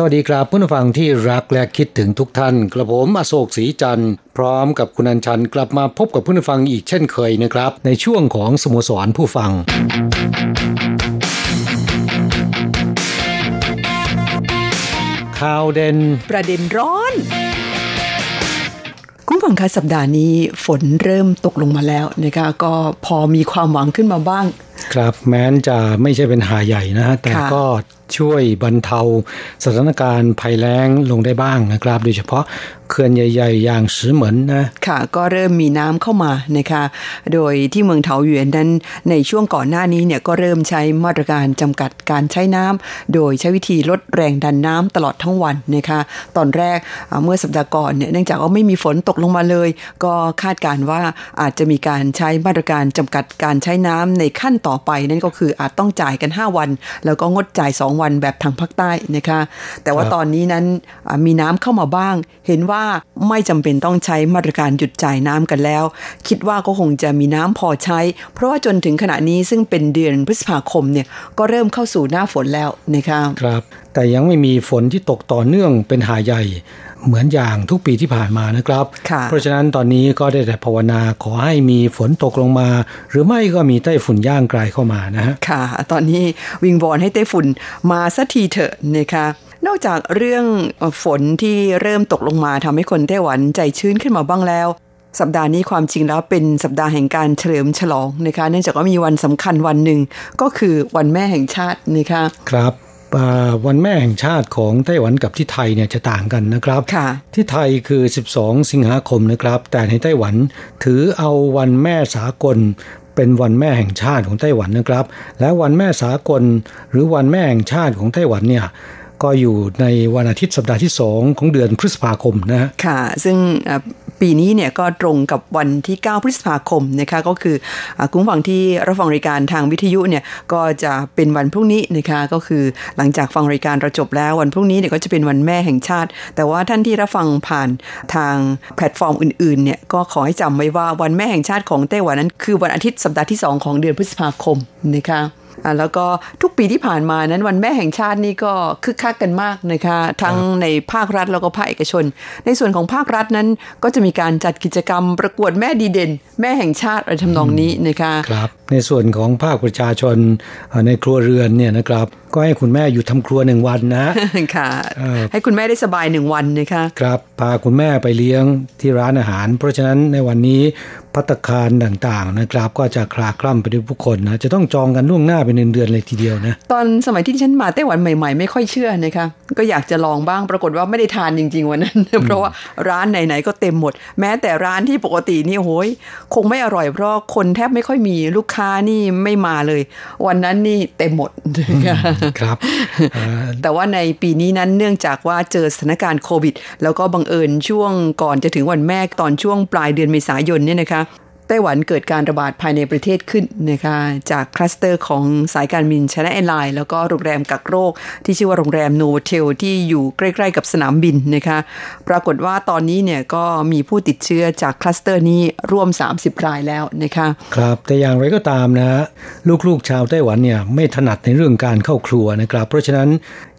สวัสดีครับผู้ฟังที่รักและคิดถึงทุกท่าน กระผมอโศกศรีจันทร์พร้อมกับคุณอัญชันกลับมาพบกับผู้ฟังอีกเช่นเคยนะครับ ในช่วงของสโมสรผู้ฟัง ข่าวเด่นประเด็นร้อนคุณฟังคะสัปดาห์นี้ฝนเริ่มตกลงมาแล้วนะคะก็พอมีความหวังขึ้นมาบ้าง ครับแม้นจะไม่ใช่เป็นหาใหญ่นะฮะแต่ก็ ช่วยบรรเทาสถานการณ์ภัยแล้งลงได้บ้างนะครับ โดยเฉพาะเขื่อนใหญ่ ๆ อย่างสือเหมือนนะค่ะก็เริ่มมีน้ำเข้ามานะคะโดยที่เมืองเถาหยวนนั้นในช่วงก่อนหน้านี้เนี่ยก็เริ่มใช้มาตรการจำกัดการใช้น้ำโดยใช้วิธีลดแรงดันน้ำตลอดทั้งวันนะคะตอนแรกเมื่อสัปดาห์ก่อนเนี่ยเนื่องจากว่าไม่มีฝนตกลงมาเลย ก็คาดการว่าอาจจะมีการใช้มาตรการจำกัดการใช้น้ำในขั้นต่อไปนั่นก็คืออาจต้องจ่ายกัน 5 วัน แล้วก็งดจ่าย 2วันแบบทางภาคใต้นะคะ แต่ว่าตอนนี้นั้นมีน้ำเข้ามาบ้าง เห็นว่าไม่จำเป็นต้องใช้มาตรการหยุดจ่ายน้ำกันแล้ว คิดว่าก็คงจะมีน้ำพอใช้ เพราะว่าจนถึงขณะนี้ซึ่งเป็นเดือนพฤษภาคมเนี่ยก็เริ่มเข้าสู่หน้าฝนแล้วนะคะครับ แต่ยังไม่มีฝนที่ตกต่อเนื่องเป็นหาใหญ่ เหมือนอย่างทุกปีที่ผ่านมานะครับ เพราะฉะนั้นตอนนี้ก็ได้แต่ภาวนาขอให้มีฝนตกลงมา หรือไม่ก็มีไต้ฝุ่นย่างไกลเข้ามานะฮะค่ะ ตอนนี้วิงวอนให้ไต้ฝุ่นมาสักทีเถอะนะคะนอกจากเรื่องฝนที่เริ่มตกลงมาทำให้คนไต้หวันใจชื้นขึ้นมาบ้างแล้ว สัปดาห์นี้ความจริงแล้วเป็นสัปดาห์แห่งการเฉลิมฉลองนะคะ เนื่องจากว่ามีวันสำคัญวันหนึ่งก็คือวันแม่แห่งชาตินะคะครับ วันแม่แห่งชาติของไต้หวันกับที่ไทยเนี่ยจะต่างกันนะครับ ที่ไทยคือ 12 สิงหาคมนะครับ แต่ในไต้หวันถือเอาวันแม่สากลเป็นวันแม่แห่งชาติของไต้หวันนะครับ และวันแม่สากล หรือวันแม่แห่งชาติของไต้หวันเนี่ยก็อยู่ในวันอาทิตย์สัปดาห์ที่2ของเดือนพฤษภาคมนะค่ะ ซึ่ง ปีนี้เนี่ยก็ตรงกับวันที่ 9 พฤษภาคมนะคะก็คือคุ้มฟังที่รับฟังรายการทางวิทยุเนี่ยก็จะเป็นวันพรุ่งนี้นะคะก็คือหลังจากฟังรายการเราจบแล้ววันพรุ่งนี้เนี่ยก็จะเป็นวันแม่แห่งชาติ แต่ว่าท่านที่รับฟังผ่านทางแพลตฟอร์มอื่นๆเนี่ยก็ขอให้จำไว้ว่าวันแม่แห่งชาติของไต้หวันนั้น คือวันอาทิตย์สัปดาห์ที่ 2 ของเดือนพฤษภาคมนะคะ แล้วก็ทุกปีที่ผ่านมานั้นวันแม่แห่งชาตินี่ก็คึกคักกันมากนะคะทั้งในภาครัฐแล้วก็ภาคเอกชน ในส่วนของภาครัฐนั้นก็จะมีการจัดกิจกรรมประกวดแม่ดีเด่น แม่แห่งชาติอะไรทำนองนี้นะคะครับในส่วนของภาคประชาชนในครัวเรือนเนี่ยนะครับก็ให้คุณแม่อยู่ทำครัวหนึ่งวันนะค่ะให้คุณแม่ได้สบายหนึ่งวันนะคะครับพาคุณแม่ไปเลี้ยงที่ร้านอาหาร เพราะฉะนั้นในวันนี้ พัตคารต่างๆนะครับ ก็จะคลาคล่ำไปด้วยผู้คนนะ จะต้องจองกันล่วงหน้าเป็นเดือนๆเลยทีเดียวนะ ตอนสมัยที่ฉันมาไต้หวันใหม่ๆ ไม่ค่อยเชื่อนะคะ ก็อยากจะลองบ้างปรากฏว่าไม่ได้ทานจริง ๆ วันนั้น เพราะว่าร้านไหนๆก็เต็มหมด แม้แต่ร้านที่ปกตินี่โหยคงไม่อร่อยเพราะคนแทบไม่ค่อยมีลูกค้านี่ไม่มาเลย วันนั้นนี่เต็มหมดครับ แต่ว่าในปีนี้นั้นเนื่องจากว่าเจอสถานการณ์โควิด แล้วก็บังเอิญช่วงก่อนจะถึงวันแม่ตอนช่วงปลายเดือนเมษายนเนี่ยนะคะ ไต้หวันเกิดการระบาดภายในประเทศขึ้นนะคะจากคลัสเตอร์ของสายการบิน China Airlines แล้วก็โรงแรมกักโรค ที่ชื่อว่าโรงแรม Novotel ที่อยู่ใกล้ๆกับสนามบินนะคะปรากฏว่าตอนนี้เนี่ยก็มีผู้ติดเชื้อจากคลัสเตอร์นี้ร่วม 30 รายแล้วนะคะครับแต่อย่างไรก็ตามนะ ลูกๆชาวไต้หวันเนี่ยไม่ถนัดในเรื่องการเข้าครัวนะครับ เพราะฉะนั้น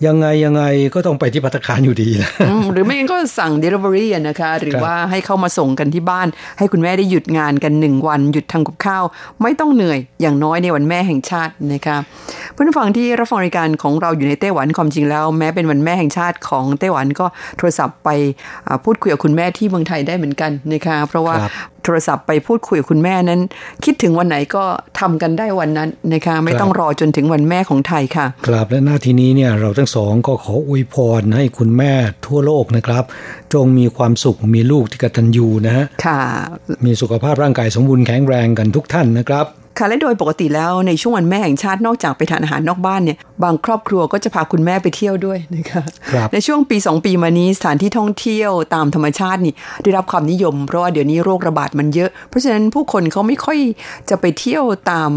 ยังไงยังไงก็ต้องไปที่ภัตตาคารอยู่ดีนะหรือไม่งั้นก็สั่ง Delivery นะคะ หรือว่าให้เขามาส่งกันที่บ้าน ให้คุณแม่ได้หยุดงานกันหนึ่งวัน หยุดทำกับข้าว ไม่ต้องเหนื่อยอย่างน้อยในวันแม่แห่งชาตินะคะเพื่อนฟังที่รับฟังรายการของเราอยู่ในไต้หวันความจริงแล้ว แม้เป็นวันแม่แห่งชาติของไต้หวันก็โทรศัพท์ไปพูดคุยกับคุณแม่ที่เมืองไทยได้เหมือนกันนะคะเพราะว่าโทรศัพท์ไปพูดคุยกับคุณแม่นั้น คิดถึงวันไหนก็ทำกันได้วันนั้นนะคะไม่ต้องรอจนถึงวันแม่ของไทยค่ะ ครับและหน้าที่นี้เนี่ยเราทั้งสองก็ขออวยพรให้คุณแม่ทั่วโลกนะครับ จงมีความสุขมีลูกที่กตัญญูนะฮะค่ะมีสุขภาพร่างกายสมบูรณ์แข็งแรงกันทุกท่านนะครับ ค่ะและโดยปกติแล้วในช่วงวันแม่แห่งชาตินอกจากไปทานอาหารนอกบ้านเนี่ยบางครอบครัวก็จะพาคุณแม่ไปเที่ยวด้วยนะคะในช่วงปี 2 ปีมานี้สถานที่ท่องเที่ยวตามธรรมชาตินี่ได้รับความนิยม เพราะว่าเดี๋ยวนี้โรคระบาดมันเยอะ เพราะฉะนั้นผู้คนเขาไม่ค่อยจะไปเที่ยวตาม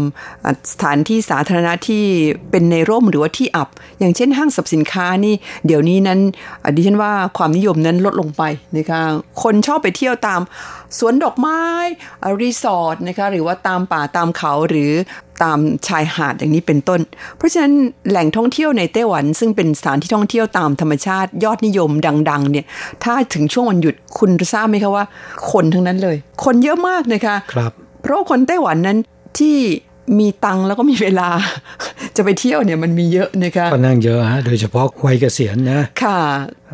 สถานที่สาธารณะที่เป็นในร่มหรือว่าที่อับ อย่างเช่นห้างสรรพสินค้านี่เดี๋ยวนี้นั้นดิฉันว่าความนิยมนั้นลดลงไปนะคะคนชอบไปเที่ยวตามสวนดอกไม้รีสอร์ทนะคะหรือว่าตามป่าตามเขาหรือตามชายหาดอย่างนี้เป็นต้น เพราะฉะนั้นแหล่งท่องเที่ยวในไต้หวัน ซึ่งเป็นสถานที่ท่องเที่ยวตามธรรมชาติยอดนิยมดัง ๆ เนี่ย ถ้าถึงช่วงวันหยุดคุณทราบไหมคะว่า คนทั้งนั้นเลย คนเยอะมากนะคะครับ เพราะคนไต้หวันนั้นที่ มีตังแล้วก็มีเวลา จะไปเที่ยวเนี่ยมันมีเยอะนะคะก็นั่งเยอะฮะโดยเฉพาะวัยเกษียณนะ ค่ะ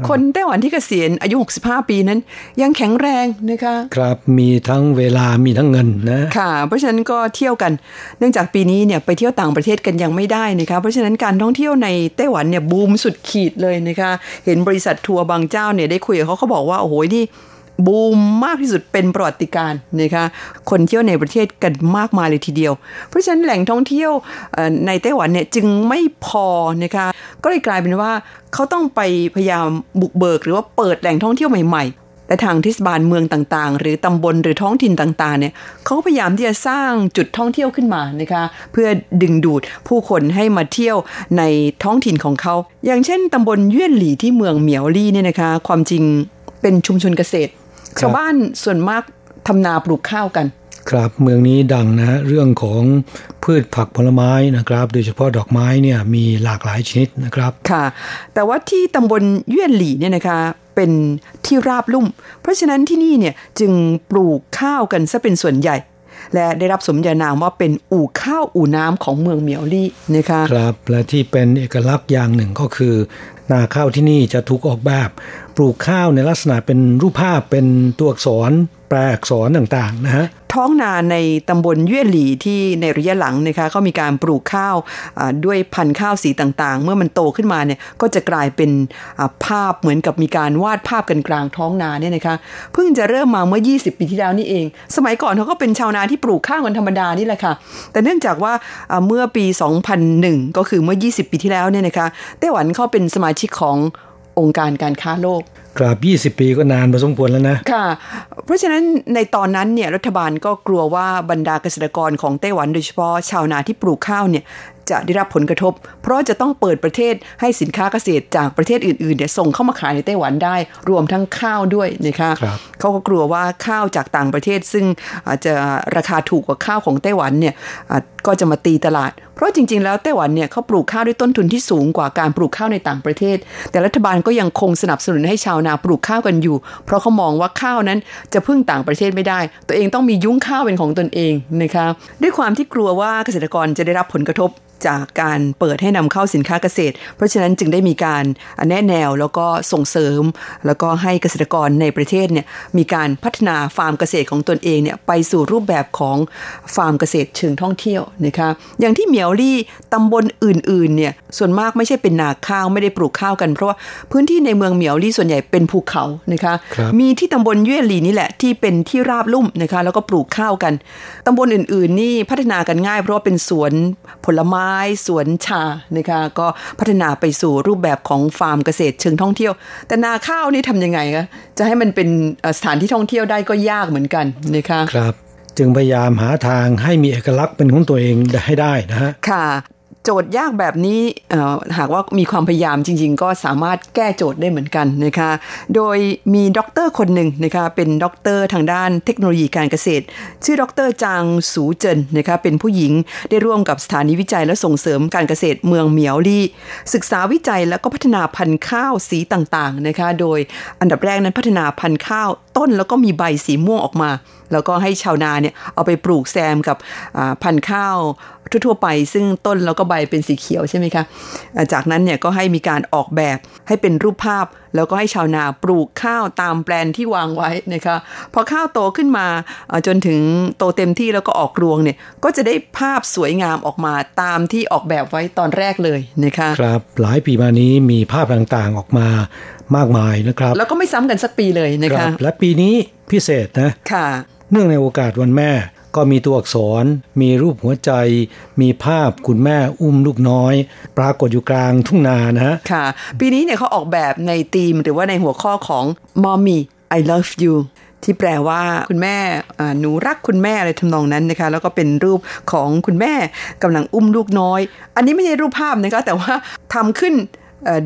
คนไต้หวันที่เกษียณอายุ 65 ปีนั้น ยังแข็งแรงนะคะ ครับมีทั้งเวลามีทั้งเงินนะค่ะ เพราะฉะนั้นก็เที่ยวกัน เนื่องจากปีนี้เนี่ยไปเที่ยวต่างประเทศกันยังไม่ได้นะคะเพราะฉะนั้นการท่องเที่ยวในไต้หวันเนี่ยบูมสุดขีดเลยนะคะ เห็นบริษัททัวร์บางเจ้าเนี่ยได้คุยกับเขาเขาบอกว่าโอ้โหนี่ บูมมากที่สุดเป็นประวัติการนะคะคนเที่ยวในประเทศกันมากมายเลยทีเดียว เพราะฉะนั้นแหล่งท่องเที่ยวในไต้หวันเนี่ยจึงไม่พอนะคะก็เลยกลายเป็นว่าเขาต้องไปพยายามบุกเบิก หรือว่าเปิดแหล่งท่องเที่ยวใหม่ๆ และทางเทศบาลเมืองต่างๆ หรือตำบลหรือท้องถิ่นต่างๆเนี่ยเขาพยายามที่จะสร้างจุดท่องเที่ยวขึ้นมานะคะเพื่อดึงดูดผู้คนให้มาเที่ยวในท้องถิ่นของเขาอย่างเช่นตำบลเยื่นหลี่ที่เมืองเหมียวลี่เนี่ยนะคะความจริงเป็นชุมชนเกษตร ชาวบ้านส่วนมากทำนาปลูกข้าวกัน ครับเมืองนี้ดังนะเรื่องของพืชผักผลไม้นะครับ โดยเฉพาะดอกไม้เนี่ยมีหลากหลายชนิดนะครับค่ะ แต่ว่าที่ตำบลเยื่นหลี่เนี่ยนะคะเป็นที่ราบลุ่ม เพราะฉะนั้นที่นี่เนี่ยจึงปลูกข้าวกันซะเป็นส่วนใหญ่ และได้รับสมญานามว่าเป็นอู่ข้าวอู่น้ำของเมืองเหมียวลี่นะคะครับและที่เป็นเอกลักษณ์อย่างหนึ่งก็คือ นาข้าวที่นี่จะถูกออกแบบป ลูกข้าวในลักษณะเป็นรูปภาพเป็นตัวอักษรแปลอักษรต่างๆนะฮะท้องนาในตำบลเยื่อหลีที่ในระยะหลังนะคะเขามีการปลูกข้าวด้วยพันธุ์ข้าวสีต่างๆ เมื่อมันโตขึ้นมาเนี่ยก็จะกลายเป็นภาพเหมือนกับมีการวาดภาพกันกลางท้องนาเนี่ยนะคะเพิ่งจะเริ่มมาเมื่อ 20 ปีที่แล้วนี่เอง สมัยก่อนเขาก็เป็นชาวนาที่ปลูกข้าวกันธรรมดานี่แหละค่ะ แต่เนื่องจากว่าเมื่อปี 2001 ก็คือเมื่อ 20 ปีที่แล้วเนี่ยนะคะไต้หวันเขาเป็นสมาชิกของ องค์การการค้าโลกกราบ 20 ปีก็นานพอสมควรแล้วนะ ค่ะ เพราะฉะนั้นในตอนนั้นเนี่ยรัฐบาลก็กลัวว่าบรรดาเกษตรกรของไต้หวันโดยเฉพาะชาวนาที่ปลูกข้าวเนี่ยจะได้รับผลกระทบ เพราะจะต้องเปิดประเทศให้สินค้าเกษตรจากประเทศอื่นๆเนี่ยส่งเข้ามาขายในไต้หวันได้ รวมทั้งข้าวด้วยนะคะคเขาก็กลัวว่าข้าวจากต่างประเทศซึ่งอาจจะราคาถูกกว่าข้าวของไต้หวันเนี่ยก็จะมาตีตลาด เพราะจริง ๆ แล้วไต้หวันเนี่ยเขาปลูกข้าวด้วยต้นทุนที่สูงกว่าการปลูกข้าวในต่างประเทศ แต่รัฐบาลก็ยังคงสนับสนุนให้ชาวนาปลูกข้าวกันอยู่ เพราะเขามองว่าข้าวนั้นจะพึ่งต่างประเทศไม่ได้ ตัวเองต้องมียุ้งข้าวเป็นของตนเองนะคะด้วยความที่กลัวว่าเกษตรกรจะได้รับผลกระทบจากการเปิดให้นำเข้าสินค้าเกษตร เพราะฉะนั้นจึงได้มีการแนะแนวแล้วก็ส่งเสริม แล้วก็ให้เกษตรกรในประเทศเนี่ยมีการพัฒนาฟาร์มเกษตรของตนเองเนี่ยไปสู่รูปแบบของฟาร์มเกษตรเชิงท่องเที่ยวนะคะอย่างที่เหมียวลี่ตำบลอื่นๆเนี่ยส่วนมากไม่ใช่เป็นนาข้าวไม่ได้ปลูกข้าวกันเพราะว่าพื้นที่ในเมืองเหมียวลี่ส่วนใหญ่เป็นภูเขานะคะมีที่ตำบลเย่หลีนี่แหละที่เป็นที่ราบลุ่มนะคะแล้วก็ปลูกข้าวกันตำบลอื่นๆ นี่พัฒนากันง่าย เพราะว่าเป็นสวนผลไม้สวนชานะคะก็พัฒนาไปสู่รูปแบบของฟาร์มเกษตรเชิงท่องเที่ยว แต่นาข้าวนี่ทำยังไงคะจะให้มันเป็นสถานที่ท่องเที่ยวได้ก็ยากเหมือนกันนะคะครับ จึงพยายามหาทางให้มีเอกลักษณ์เป็นของตัวเองให้ได้นะฮะค่ะโจทย์ยากแบบนี้หากว่ามีความพยายามจริง ๆ ก็สามารถแก้โจทย์ได้เหมือนกันนะคะ โดยมีด็อกเตอร์คนหนึ่งนะคะเป็นด็อกเตอร์ทางด้านเทคโนโลยีการเกษตร ชื่อด็อกเตอร์จางสูเจินนะคะเป็นผู้หญิงได้ร่วมกับสถานีวิจัยและส่งเสริมการเกษตรเมืองเหมียวลี่ ศึกษาวิจัยและก็พัฒนาพันธุ์ข้าวสีต่างๆนะคะ โดยอันดับแรกนั้นพัฒนาพันธุ์ข้าวต้นแล้วก็มีใบสีม่วงออกมา แล้วก็ให้ชาวนาเนี่ยเอาไปปลูกแซมกับพันธุ์ข้าวทั่วๆไป ซึ่งต้นแล้วก็ใบเป็นสีเขียวใช่ไหมคะ จากนั้นเนี่ยก็ให้มีการออกแบบให้เป็นรูปภาพ แล้วก็ให้ชาวนาปลูกข้าวตามแปลนที่วางไว้นะคะพอข้าวโตขึ้นมาจนถึงโตเต็มที่แล้วก็ออกรวงเนี่ยก็จะได้ภาพสวยงามออกมาตามที่ออกแบบไว้ตอนแรกเลยนะคะครับหลายปีมานี้มีภาพต่างๆออกมามากมายนะครับ แล้วก็ไม่ซ้ำกันสักปีเลยนะคะและปีนี้พิเศษนะค่ะ เนื่องในโอกาสวันแม่ ก็มีตัวอักษร มีรูปหัวใจ มีภาพคุณแม่อุ้มลูกน้อย ปรากฏอยู่กลางทุ่งนานะฮะค่ะ ปีนี้เนี่ยเขาออกแบบในธีมหรือว่าในหัวข้อของ Mommy I love you ที่แปลว่าคุณแม่หนูรักคุณแม่อะไรทำนองนั้นนะคะ แล้วก็เป็นรูปของคุณแม่กำลังอุ้มลูกน้อย อันนี้ไม่ใช่รูปภาพนะคะแต่ว่าทำขึ้น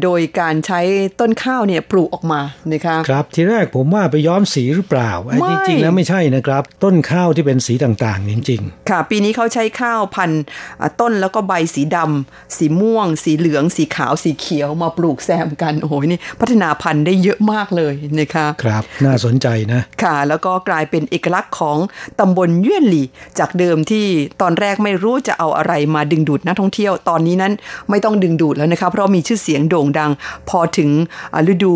โดยการใช้ต้นข้าวเนี่ยปลูกออกมานะคะครับทีแรกผมว่าไปย้อมสีหรือเปล่าจริงๆแล้วไม่ใช่นะครับ ต้นข้าวที่เป็นสีต่างๆจริงๆ ค่ะ ปีนี้เขาใช้ข้าวพันธุ์ต้นแล้วก็ใบสีดำสีม่วง สีเหลือง สีขาวสีเขียวมาปลูกแซมกันโอ้โหนี่พัฒนาพันธุ์ได้เยอะมากเลยนะคะครับน่าสนใจนะค่ะ แล้วก็กลายเป็นเอกลักษณ์ของตำบลเยื่นหลี่จากเดิมที่ตอนแรกไม่รู้จะเอาอะไรมาดึงดูดนักท่องเที่ยวตอนนี้นั้นไม่ต้องดึงดูดแล้วนะคะเพราะมีชื่อเสียงโด่งดัง พอถึงฤดู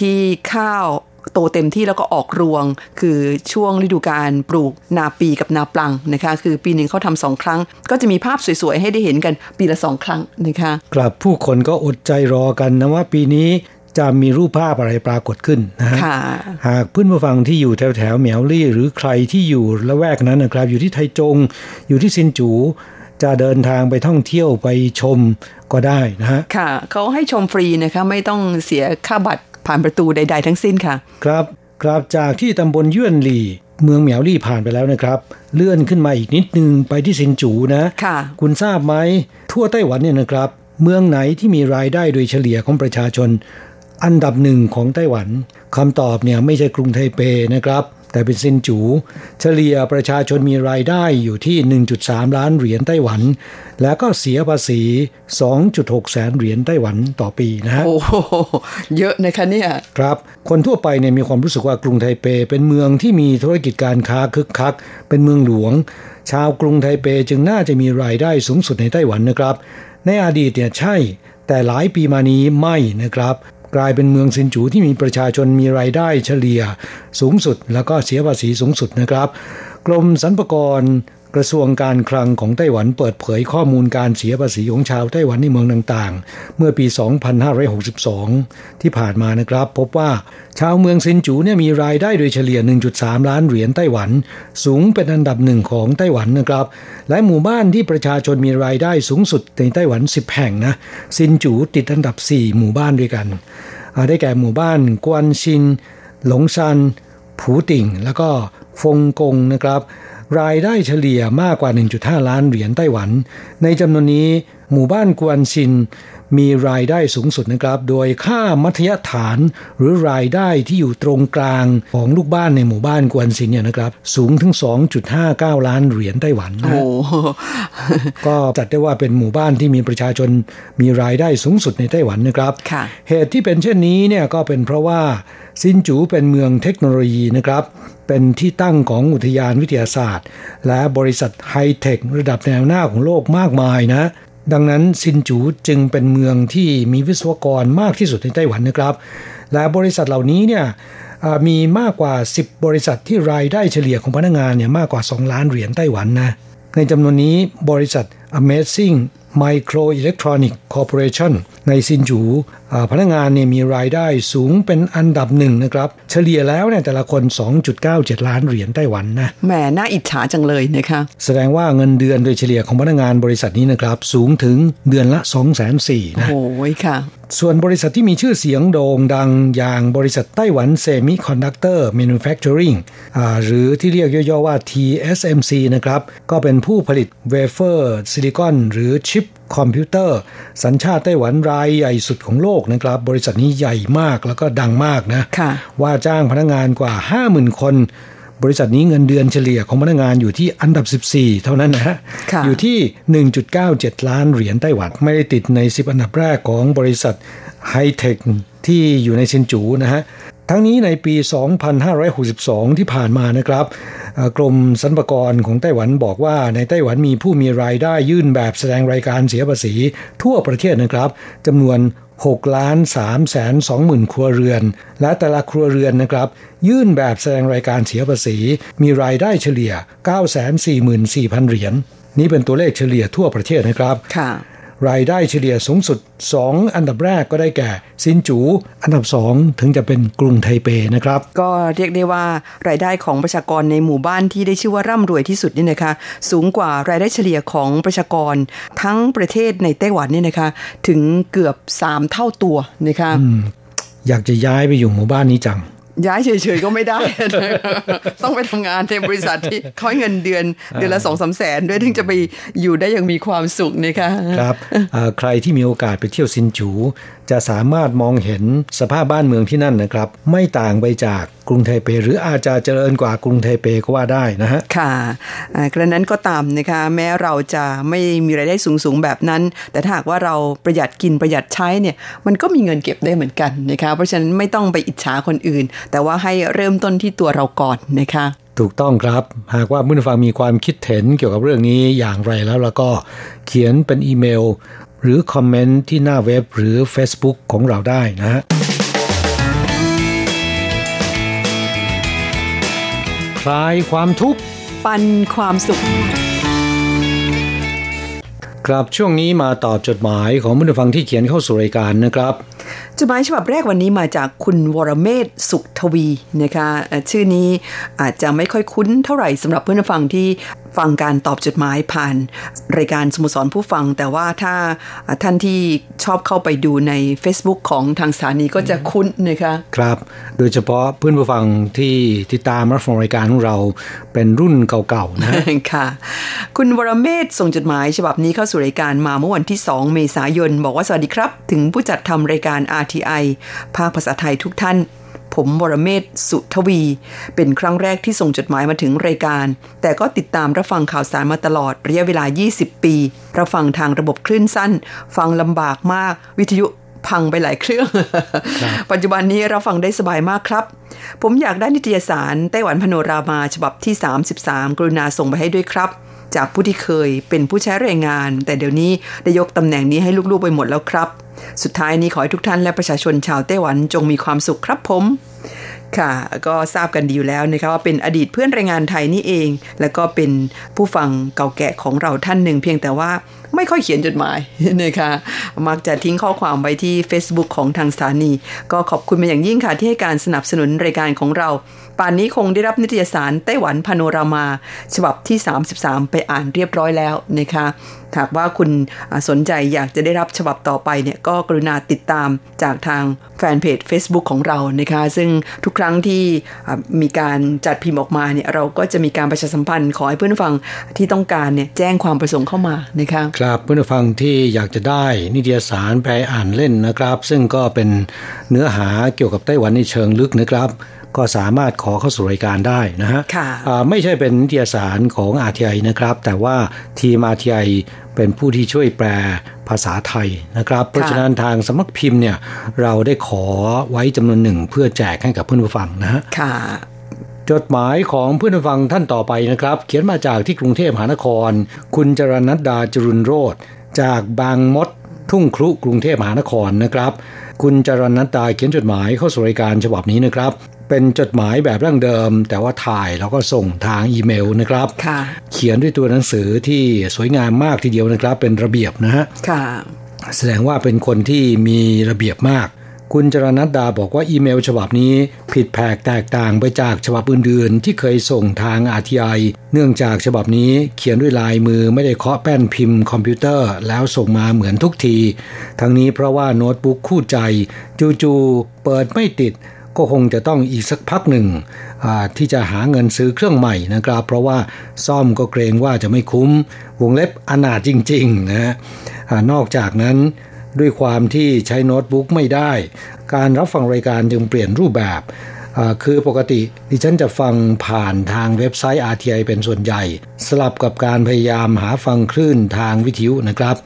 ที่ข้าวโตเต็มที่แล้วก็ออกรวง คือช่วงฤดูการปลูกนาปีกับนาปลังนะคะ คือปีหนึ่งเขาทำสองครั้ง ก็จะมีภาพสวยๆ ให้ได้เห็นกันปีละสองครั้งนะคะกลับผู้คนก็อดใจรอกันนะว่าปีนี้จะมีรูปภาพอะไรปรากฏขึ้นนะฮะหากเพื่อนผู้ฟังที่อยู่แถวแถวเหมียวลี่ หรือใครที่อยู่ละแวกนั้นนะครับ อยู่ที่ไทจง อยู่ที่ซินจู จะเดินทางไปท่องเที่ยวไปชม ก็ได้นะฮะค่ะเขาให้ชมฟรีนะคะไม่ต้องเสียค่าบัตรผ่านประตูใด ๆ ทั้งสิ้นค่ะ ครับกลับจากที่ตำบลยื่นหลี่เมืองเหมียวลี่ผ่านไปแล้วนะครับ เลื่อนขึ้นมาอีกนิดนึงไปที่ซินจูนะค่ะ คุณทราบไหมทั่วไต้หวันเนี่ยนะครับ เมืองไหนที่มีรายได้โดยเฉลี่ยของประชาชน อันดับหนึ่งของไต้หวันคำตอบเนี่ยไม่ใช่กรุงไทเปนะครับ แต่เป็นซินจู เฉลี่ยประชาชนมีรายได้อยู่ที่ 1.3 ล้านเหรียญไต้หวัน แล้วก็เสียภาษี 2.6 แสนเหรียญไต้หวันต่อปีนะฮะโอ้เยอะนะคะเนี่ยครับ คนทั่วไปเนี่ยมีความรู้สึกว่ากรุงไทเป เป็นเมืองที่มีธุรกิจการค้าคึกคัก เป็นเมืองหลวง ชาวกรุงไทเปจึงน่าจะมีรายได้สูงสุดในไต้หวันนะครับ ในอดีตเนี่ยใช่ แต่หลายปีมานี้ไม่นะครับ กลายเป็นเมืองซินจูที่มีประชาชนมีรายได้เฉลี่ยสูงสุด แล้วก็เสียภาษีสูงสุดนะครับ กรมสรรพากร กระทรวงการคลังของไต้หวันเปิดเผยข้อมูลการเสียภาษีของชาวไต้หวันในเมืองต่างๆ เมื่อปี 2562 ที่ผ่านมานะครับ พบว่าชาวเมืองซินจูเนี่ยมีรายได้โดยเฉลี่ย 1.3 ล้านเหรียญไต้หวัน สูงเป็นอันดับหนึ่งของไต้หวันนะครับ และหมู่บ้านที่ประชาชนมีรายได้สูงสุดในไต้หวัน 10 แห่งนะซินจูติดอันดับ 4 หมู่บ้านด้วยกันได้แก่หมู่บ้านกวนชิน หลงซัน ผูติ่ง แล้วก็ฟงกงนะครับ รายได้เฉลี่ยมากกว่า 1.5 ล้านเหรียญไต้หวัน ในจำนวนนี้ หมู่บ้านกวนซิน มีรายได้สูงสุดนะครับ โดยค่ามัธยฐานหรือรายได้ที่อยู่ตรงกลางของลูกบ้านในหมู่บ้านกวนซินเนี่ยนะครับ สูงถึง 2.59 ล้านเหรียญไต้หวันนะก็จัดได้ว่าเป็นหมู่บ้านที่มีประชาชนมีรายได้สูงสุดในไต้หวันนะครับเหตุที่เป็นเช่นนี้เนี่ยก็เป็นเพราะว่าซินจูเป็นเมืองเทคโนโลยีนะครับเป็นที่ตั้งของอุทยานวิทยาศาสตร์ และบริษัทไฮเทคระดับแนวหน้าของโลกมากมายนะ ดังนั้นซินจูจึงเป็นเมืองที่มีวิศวกรมากที่สุดในไต้หวันนะครับ และบริษัทเหล่านี้เนี่ยมีมากกว่า 10 บริษัทที่รายได้เฉลี่ยของพนักงานเนี่ยมากกว่า 2 ล้านเหรียญไต้หวันนะ ในจำนวนนี้บริษัท Amazing Micro Electronic Corporation ในซินจู พนักงานเนี่ยมีรายได้สูงเป็นอันดับหนึ่งนะครับ เฉลี่ยแล้วเนี่ยแต่ละคน 2.97 ล้านเหรียญไต้หวันนะแหมน่าอิจฉาจังเลยนะคะแสดงว่าเงินเดือนโดยเฉลี่ยของพนักงานบริษัทนี้นะครับ สูงถึงเดือนละ2 4 0 0 0 0นะโอ้ยค่ะ ส่วนบริษัทที่มีชื่อเสียงโด่งดังอย่างบริษัท Taiwan Semiconductor Manufacturing หรือที่เรียกย่อๆว่า TSMC นะครับก็เป็นผู้ผลิต wafer silicon หรือชิป คอมพิวเตอร์ สัญชาติไต้หวันรายใหญ่สุดของโลกนะครับ บริษัทนี้ใหญ่มากแล้วก็ดังมากนะว่าจ้างพนักงานกว่า 50,000 คน บริษัทนี้เงินเดือนเฉลี่ยของพนักงานอยู่ที่อันดับ 14 เท่านั้นนะฮะอยู่ที่ 1.97 ล้านเหรียญไต้หวัน ไม่ได้ติดใน 10 อันดับแรกของบริษัทไฮเทคที่อยู่ในซินจูนะฮะ ทั้งนี้ในปี 2562 ที่ผ่านมานะครับ กรมสรรพากรของไต้หวันบอกว่าในไต้หวันมีผู้มีรายได้ยื่นแบบแสดงรายการเสียภาษี ทั่วประเทศนะครับจำนวน6ล้าน3แสน2หมื่นครัวเรือน และแต่ละครัวเรือนนะครับ ยื่นแบบแสดงรายการเสียภาษี มีรายได้เฉลี่ย 9 4 4 0 0 0 เหรียญ นี่เป็นตัวเลขเฉลี่ยทั่วประเทศนะครับค่ะ รายได้เฉลี่ยสูงสุด 2 อันดับแรกก็ได้แก่ ซินจู อันดับ 2 ถึงจะเป็นกรุงไทเปนะครับ ก็เรียกได้ว่ารายได้ของประชากรในหมู่บ้านที่ได้ชื่อว่าร่ำรวยที่สุดนี่นะคะ สูงกว่ารายได้เฉลี่ยของประชากรทั้งประเทศในไต้หวันนี่นะคะ ถึงเกือบ 3 เท่าตัวนะคะอยากจะย้ายไปอยู่หมู่บ้านนี้จัง ย้ายเฉยๆก็ไม่ได้ ต้องไปทำงานในบริษัทที่ค่อยเงินเดือนเดือนละสองสาแสนด้วยถึงจะไปอยู่ได้อย่างมีความสุขนะคะครับใครที่มีโอกาสไปเที่ยวซินจู จะสามารถมองเห็นสภาพบ้านเมืองที่นั่นนะครับ ไม่ต่างไปจาก กรุงไทเป หรืออาจจะเจริญกว่ากรุงไทเปก็ว่าได้นะฮะ ค่ะกระนั้นก็ตามนะคะแม้เราจะไม่มีรายได้สูงๆแบบนั้น แต่ถ้าหากว่าเราประหยัดกินประหยัดใช้เนี่ยมันก็มีเงินเก็บได้เหมือนกันนะคะเพราะฉะนั้นไม่ต้องไปอิจฉาคนอื่น แต่ว่าให้เริ่มต้นที่ตัวเราก่อนนะคะถูกต้องครับ หากว่าผู้ฟังมีความคิดเห็นเกี่ยวกับเรื่องนี้อย่างไรแล้วแล้วก็เขียนเป็นอีเมล หรือคอมเมนต์ที่หน้าเว็บหรือ Facebook ของเราได้นะฮะ คลายความทุกข์ ปันความสุขครับช่วงนี้มาตอบจดหมายของผู้ฟังที่เขียนเข้าสู่รายการนะครับ จดหมายฉบับแรกวันนี้มาจากคุณวรเมศสุขทวีนะคะ ชื่อนี้อาจจะไม่ค่อยคุ้นเท่าไหร่สำหรับเพื่อนฟังที่ ฟังการตอบจดหมายผ่านรายการสมุสรผู้ฟัง แต่ว่าถ้าท่านที่ชอบเข้าไปดูใน Facebook ของทางสถานีก็จะคุ้นนะคะครับ โดยเฉพาะเพื่อนผู้ฟังที่ติดตามรับฟังรายการของเราเป็นรุ่นเก่าๆนะค่ะ คุณวรเมศส่งจดหมายฉบับนี้เข้าสู่รายการมาเมื่อวันที่ 2 เมษายน บอกว่าสวัสดีครับ ถึงผู้จัดทำรายการ RTI ภาคภาษาไทยทุกท่าน ผมวรเมศสุทวี เป็นครั้งแรกที่ส่งจดหมายมาถึงรายการ แต่ก็ติดตามรับฟังข่าวสารมาตลอดระยะเวลา 20 ปีรับฟังทางระบบคลื่นสั้น ฟังลำบากมาก วิทยุพังไปหลายเครื่อง ปัจจุบันนี้เราฟังได้สบายมากครับ ผมอยากได้นิตยสารไต้หวันพโนรามาฉบับที่ 33 กรุณาส่งไปให้ด้วยครับ จากผู้ที่เคยเป็นผู้ใช้แรงงาน แต่เดี๋ยวนี้ได้ยกตำแหน่งนี้ให้ลูกๆไปหมดแล้วครับ สุดท้ายนี้ขอให้ทุกท่านและประชาชนชาวไต้หวันจงมีความสุขครับผม ค่ะ ก็ทราบกันดีอยู่แล้วนะคะว่าเป็นอดีตเพื่อนแรงงานไทยนี่เอง แล้วก็เป็นผู้ฟังเก่าแก่ของเราท่านหนึ่งเพียงแต่ว่าไม่ค่อยเขียนจดหมายนะคะมักจะทิ้งข้อความไว้ที่ Facebook ของทางสถานี ก็ขอบคุณเป็นอย่างยิ่งค่ะที่ให้การสนับสนุนรายการของเรา ป่านนี้คงได้รับนิตยสารไต้หวันพาโนรามา ฉบับที่ 33 ไปอ่านเรียบร้อยแล้วนะคะหากว่าคุณสนใจอยากจะได้รับฉบับต่อไปเนี่ยก็กรุณาติดตามจากทางแฟนเพจ Facebook ของเรานะคะซึ่งทุกครั้งที่มีการจัดพิมพ์ออกมาเนี่ยเราก็จะมีการประชาสัมพันธ์ขอให้เพื่อนฟังที่ต้องการเนี่ยแจ้งความประสงค์เข้ามานะคะครับเพื่อนฟังที่อยากจะได้นิตยสารไปลอ่านเล่นนะครับ ซึ่งก็เป็นเนื้อหาเกี่ยวกับไต้หวันในเชิงลึกนะครับ ก็สามารถขอเข้าสู่รายการได้นะฮะไม่ใช่เป็นนิตยสารของ RTI นะครับ แต่ว่าทีม RTI เป็นผู้ที่ช่วยแปลภาษาไทยนะครับ เพราะฉะนั้นทางสำนักพิมพ์เนี่ยเราได้ขอไว้จำนวนหนึ่งเพื่อแจกให้กับเพื่อนผู้ฟังนะฮะจดหมายของเพื่อนผู้ฟังท่านต่อไปนะครับ เขียนมาจากที่กรุงเทพมหานคร คุณจรณัดดาจรุนโรธจากบางมดทุ่งครุกรุงเทพมหานครนะครับ คุณจรณัดดาเขียนจดหมายเข้าสู่รายการฉบับนี้นะครับ เป็นจดหมายแบบร่างเดิม แต่ว่าถ่ายแล้วก็ส่งทางอีเมลนะครับ เขียนด้วยตัวหนังสือที่สวยงามมากทีเดียวนะครับ เป็นระเบียบนะฮะแสดงว่าเป็นคนที่มีระเบียบมาก คุณจรณัดดาบอกว่าอีเมลฉบับนี้ผิดแผกแตกต่างไปจากฉบับอื่นๆ ที่เคยส่งทาง RTI เนื่องจากฉบับนี้เขียนด้วยลายมือไม่ได้เคาะแป้นพิมพ์คอมพิวเตอร์แล้วส่งมาเหมือนทุกที ทั้งนี้เพราะว่าโน้ตบุ๊กคู่ใจ จู่ๆเปิดไม่ติด ก็คงจะต้องอีกสักพักหนึ่งที่จะหาเงินซื้อเครื่องใหม่นะครับ เพราะว่าซ่อมก็เกรงว่าจะไม่คุ้ม วงเล็บอนาถจริงๆนะนอกจากนั้นด้วยความที่ใช้โน้ตบุ๊กไม่ได้ การรับฟังรายการจึงเปลี่ยนรูปแบบคือปกติดิฉันจะฟังผ่านทางเว็บไซต์ RTI เป็นส่วนใหญ่ สลับกับการพยายามหาฟังคลื่นทางวิทยุนะครับ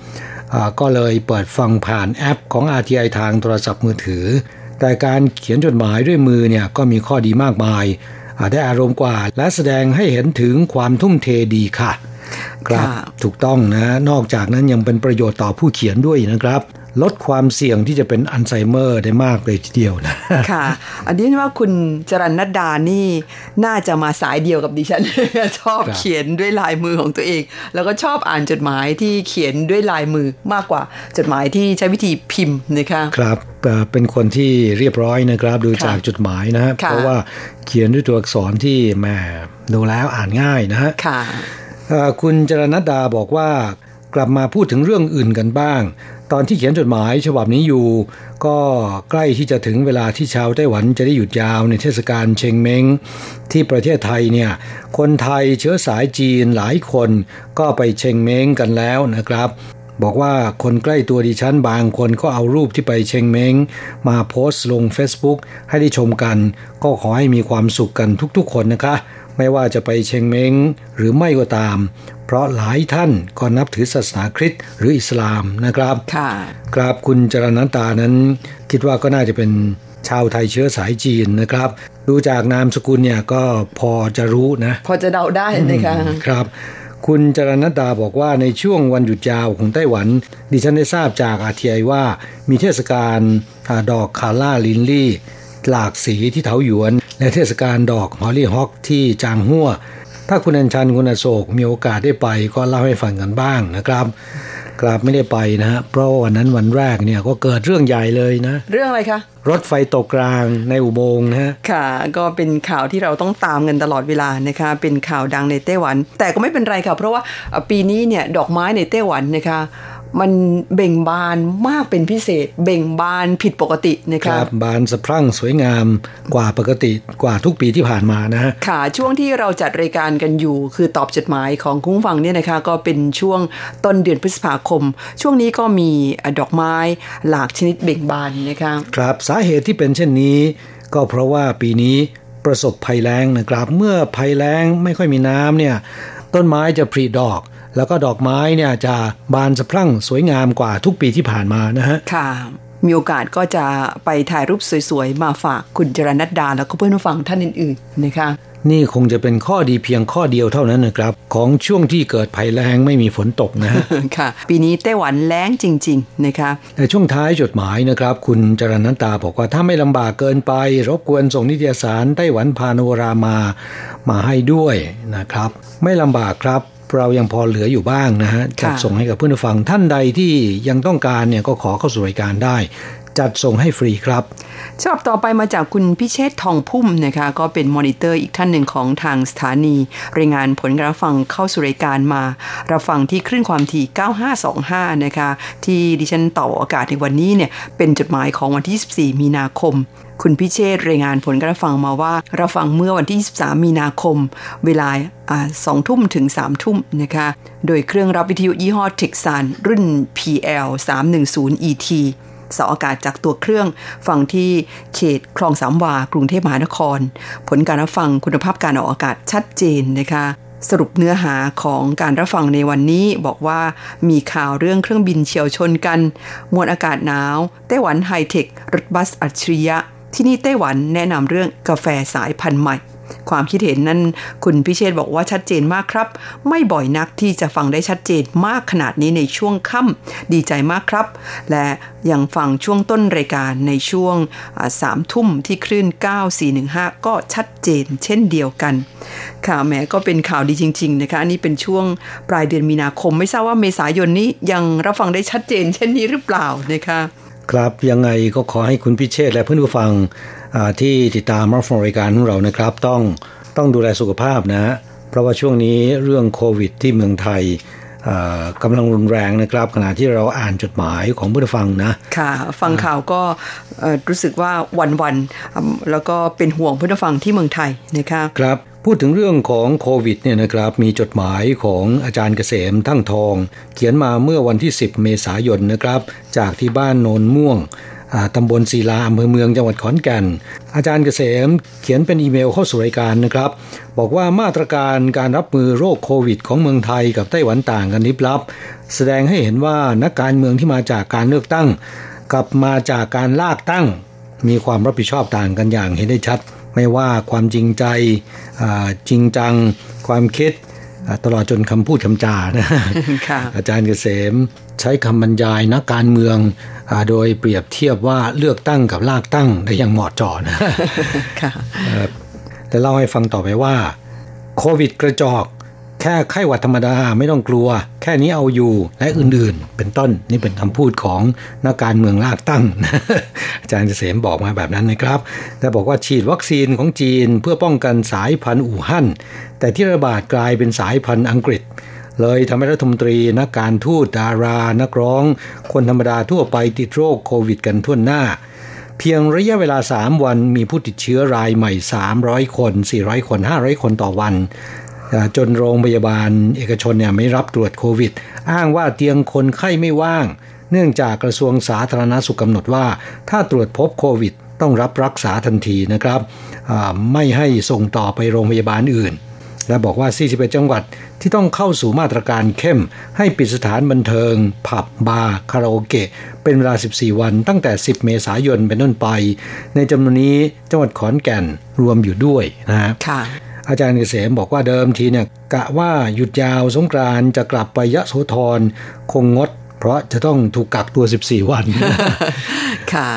ก็เลยเปิดฟังผ่านแอปของ RTI ทางโทรศัพท์มือถือ แต่การเขียนจดหมายด้วยมือเนี่ยก็มีข้อดีมากมายได้อารมณ์กว่า และแสดงให้เห็นถึงความทุ่มเทดีค่ะ ครับถูกต้องนะ นอกจากนั้นยังเป็นประโยชน์ต่อผู้เขียนด้วยนะครับ ลดความเสี่ยงที่จะเป็นอัลไซเมอร์ได้มากเลยทีเดียวนะ ค่ะ อันนี้ว่าคุณจรันนัดดานี่น่าจะมาสายเดียวกับดิฉัน ชอบเขียนด้วยลายมือของตัวเอง แล้วก็ชอบอ่านจดหมายที่เขียนด้วยลายมือมากกว่าจดหมายที่ใช้วิธีพิมพ์นะคะครับเป็นคนที่เรียบร้อยนะครับดูจากจดหมายนะฮะเพราะว่าเขียนด้วยตัวอักษรที่แหมดูแล้วอ่านง่ายนะฮะค่ะคุณจรณดาบอกว่ากลับมาพูดถึงเรื่องอื่นกันบ้าง ตอนที่เขียนจดหมายฉบับนี้อยู่ ก็ใกล้ที่จะถึงเวลาที่ชาวไต้หวันจะได้หยุดยาวในเทศกาลเชงเม้งที่ประเทศไทยเนี่ยคนไทยเชื้อสายจีนหลายคนก็ไปเชงเม้งกันแล้วนะครับ บอกว่าคนใกล้ตัวดิฉันบางคนก็เอารูปที่ไปเชงเม้งมาโพสต์ลง Facebook ให้ได้ชมกัน ก็ขอให้มีความสุขกันทุกๆคนนะคะ ไม่ว่าจะไปเชงเม้งหรือไม่ก็ตาม เพราะหลายท่านก็นับถือศาสนาคริสต์หรืออิสลามนะครับค่ะกราบคุณจรนันตานั้น คิดว่าก็น่าจะเป็นชาวไทยเชื้อสายจีนนะครับ ดูจากนามสกุลเนี่ยก็พอจะรู้นะ พอจะเดาได้นะคะครับคุณจรณดาบอกว่าในช่วงวันหยุดยาวของไต้หวัน ดิฉันได้ทราบจาก RTI ว่ามีเทศกาลดอก calla lily หลากสีที่เถาหยวน และเทศกาลดอก hollyhock ที่จางหัวถ้าคุณอัญชันคุณอโศกมีโอกาสได้ไปก็เล่าให้ฟังกันบ้างนะครับครับไม่ได้ไปนะฮะเพราะวันนั้นวันแรกเนี่ยก็เกิดเรื่องใหญ่เลยนะ เรื่องอะไรคะรถไฟตกกลางในอุโมงค์นะฮะค่ะ ก็เป็นข่าวที่เราต้องตามกันตลอดเวลานะคะเป็นข่าวดังในไต้หวัน แต่ก็ไม่เป็นไรค่ะเพราะว่าปีนี้เนี่ยดอกไม้ในไต้หวันนะคะ มันเบ่งบานมากเป็นพิเศษ เบ่งบานผิดปกตินะครับ บานสะพรั่งสวยงามกว่าปกติกว่าทุกปีที่ผ่านมานะฮะค่ะ ช่วงที่เราจัดรายการกันอยู่ คือตอบจดหมายของคุ้งฟังเนี่ยนะคะ ก็เป็นช่วงต้นเดือนพฤษภาคม ช่วงนี้ก็มีดอกไม้หลากชนิดเบ่งบานนะคะครับสาเหตุที่เป็นเช่นนี้ ก็เพราะว่าปีนี้ประสบภัยแล้งนะครับ เมื่อภัยแล้งไม่ค่อยมีน้ำเนี่ยต้นไม้จะผลิดอก แล้วก็ดอกไม้เนี่ยจะบานสะพรั่งสวยงามกว่าทุกปีที่ผ่านมานะฮะค่ะมีโอกาสก็จะไปถ่ายรูปสวยๆ มาฝากคุณจรณัดดา แล้วก็เพื่อนผู้ฟังท่านอื่นๆนะคะ นี่คงจะเป็นข้อดีเพียงข้อเดียวเท่านั้นนะครับ ของช่วงที่เกิดภัยแล้งไม่มีฝนตกนะฮะค่ะ ปีนี้ไต้หวันแล้งจริง ๆ นะคะในช่วงท้ายจดหมายนะครับ คุณจรณัตาบอกว่าถ้าไม่ลำบากเกินไป รบกวนส่งนิตยสารไต้หวันพาโนรามา มาให้ด้วยนะครับ ไม่ลำบากครับ เรายังพอเหลืออยู่บ้างนะฮะจัดส่งให้กับเพื่อนผู้ฟังท่านใดที่ยังต้องการเนี่ยก็ขอเข้าสู่รายการได้ จัดส่งให้ฟรีครับชอบต่อไปมาจากคุณพิเชษทองพุ่มนะคะก็เป็นมอนิเตอร์อีกท่านหนึ่งของทางสถานี รายงานผลการฟังเข้าสู่รายการมารับฟังที่คลื่นความถี่ 9525 นะคะ ที่ดิฉันต่ออากาศในวันนี้เนี่ยเป็นจดหมายของวันที่24มีนาคม คุณพิเชษรายงานผลการฟังมาว่าเราฟังเมื่อวันที่ 23 มีนาคม เวลาสองทุ่มถึง3ทุ่มนะคะ โดยเครื่องรับวิทยุยี่ห้อ Tecsun รุ่น PL 310 ET สายอากาศจากตัวเครื่องฟังที่เขตคลองสามวา กรุงเทพมหานคร ผลการรับฟังคุณภาพการออกอากาศชัดเจนนะคะสรุปเนื้อหาของการรับฟังในวันนี้บอกว่ามีข่าวเรื่องเครื่องบินเฉียวชนกัน มวลอากาศหนาว ไต้หวันไฮเทค รถบัสอัจฉริยะ ที่นี่ไต้หวันแนะนำเรื่องกาแฟสายพันธุ์ใหม่ ความคิดเห็นนั้นคุณพิเชษบอกว่าชัดเจนมากครับ ไม่บ่อยนักที่จะฟังได้ชัดเจนมากขนาดนี้ในช่วงค่ำดีใจมากครับ และยังฟังช่วงต้นรายการในช่วงสามทุ่มที่คลื่น 9415 ก็ชัดเจนเช่นเดียวกันข่าวแม้ก็เป็นข่าวดีจริง ๆ นะคะอันนี้เป็นช่วงปลายเดือนมีนาคม ไม่ทราบว่าเมษายนนี้ยังรับฟังได้ชัดเจน เช่นนี้หรือเปล่านะคะ ครับยังไงก็ขอให้คุณพิเชษและเพื่อนผู้ฟังที่ติดตามรับฟังรายการของเรานะครับ ต้องต้องดูแลสุขภาพนะเพราะว่าช่วงนี้เรื่องโควิด ที่เมืองไทยกำลังรุนแรงนะครับ ขณะที่เราอ่านจดหมายของผู้ฟังนะ ค่ะ ฟังข่าวก็รู้สึกว่าวันวันแล้วก็เป็นห่วงผู้ฟังที่เมืองไทยนะคะครับ พูดถึงเรื่องของโควิดเนี่ยนะครับ มีจดหมายของอาจารย์เกษมทั้งทอง เขียนมาเมื่อวันที่ 10 เมษายนนะครับ จากที่บ้านโนนม่วงตำบลศิลาอำเภอเมืองจังหวัดขอนแก่น อาจารย์เกษมเขียนเป็นอีเมลเข้าสู่รายการนะครับ บอกว่ามาตรการการรับมือโรคโควิด ของเมืองไทยกับไต้หวันต่างกันลิบลับ แสดงให้เห็นว่านักการเมืองที่มาจากการเลือกตั้ง กับมาจากการลากตั้ง มีความรับผิดชอบต่างกันอย่างเห็นได้ชัด ไม่ว่าความจริงใจจริงจังความคิดตลอดจนคำพูดคำจานะอาจารย์เกษมใช้คำบรรยายนักการเมืองโดยเปรียบเทียบว่าเลือกตั้งกับลากตั้งได้อย่างเหมาะเจาะนะแต่เล่าให้ฟังต่อไปว่า โควิดกระจอก แค่ไข้หวัดธรรมดาไม่ต้องกลัว แค่นี้เอาอยู่และอื่นๆ เป็นต้นนี่เป็นคำพูดของนักการเมืองลากตั้ง อาจารย์เกษมบอกมาแบบนั้นนะครับ แต่บอกว่าฉีดวัคซีนของจีนเพื่อป้องกันสายพันธุ์อู่ฮั่นแต่ที่ระบาดกลายเป็นสายพันธุ์อังกฤษเลยทำให้รัฐมนตรีนักการทูตดารา นักร้อง คนธรรมดาทั่วไปติดโรคโควิดกันทั่วหน้า เพียงระยะเวลา 3 วันมีผู้ติดเชื้อรายใหม่ 300 คน 400 คน 500 คนต่อวัน จนโรงพยาบาลเอกชนเนี่ยไม่รับตรวจโควิด อ้างว่าเตียงคนไข้ไม่ว่าง เนื่องจากกระทรวงสาธารณาสุขกำหนดว่า ถ้าตรวจพบโควิด ต้องรับรักษาทันทีนะครับ ไม่ให้ส่งต่อไปโรงพยาบาลอื่น และบอกว่า 41 จังหวัดที่ต้องเข้าสู่มาตรการเข้ม ให้ปิดสถานบันเทิง ผับบาร์คาราโอเกะ เป็นเวลา 14 วันตั้งแต่ 10 เมษายนเป็นต้นไป ในจำนวนนี้จังหวัดขอนแก่นรวมอยู่ด้วยนะคะ อาจารย์เกษมบอกว่าเดิมทีเนี่ยกะว่าหยุดยาวสงกรานจะกลับไปยะโสธรคงงด เพราะจะต้องถูกกักตัว 14 วันค่ะ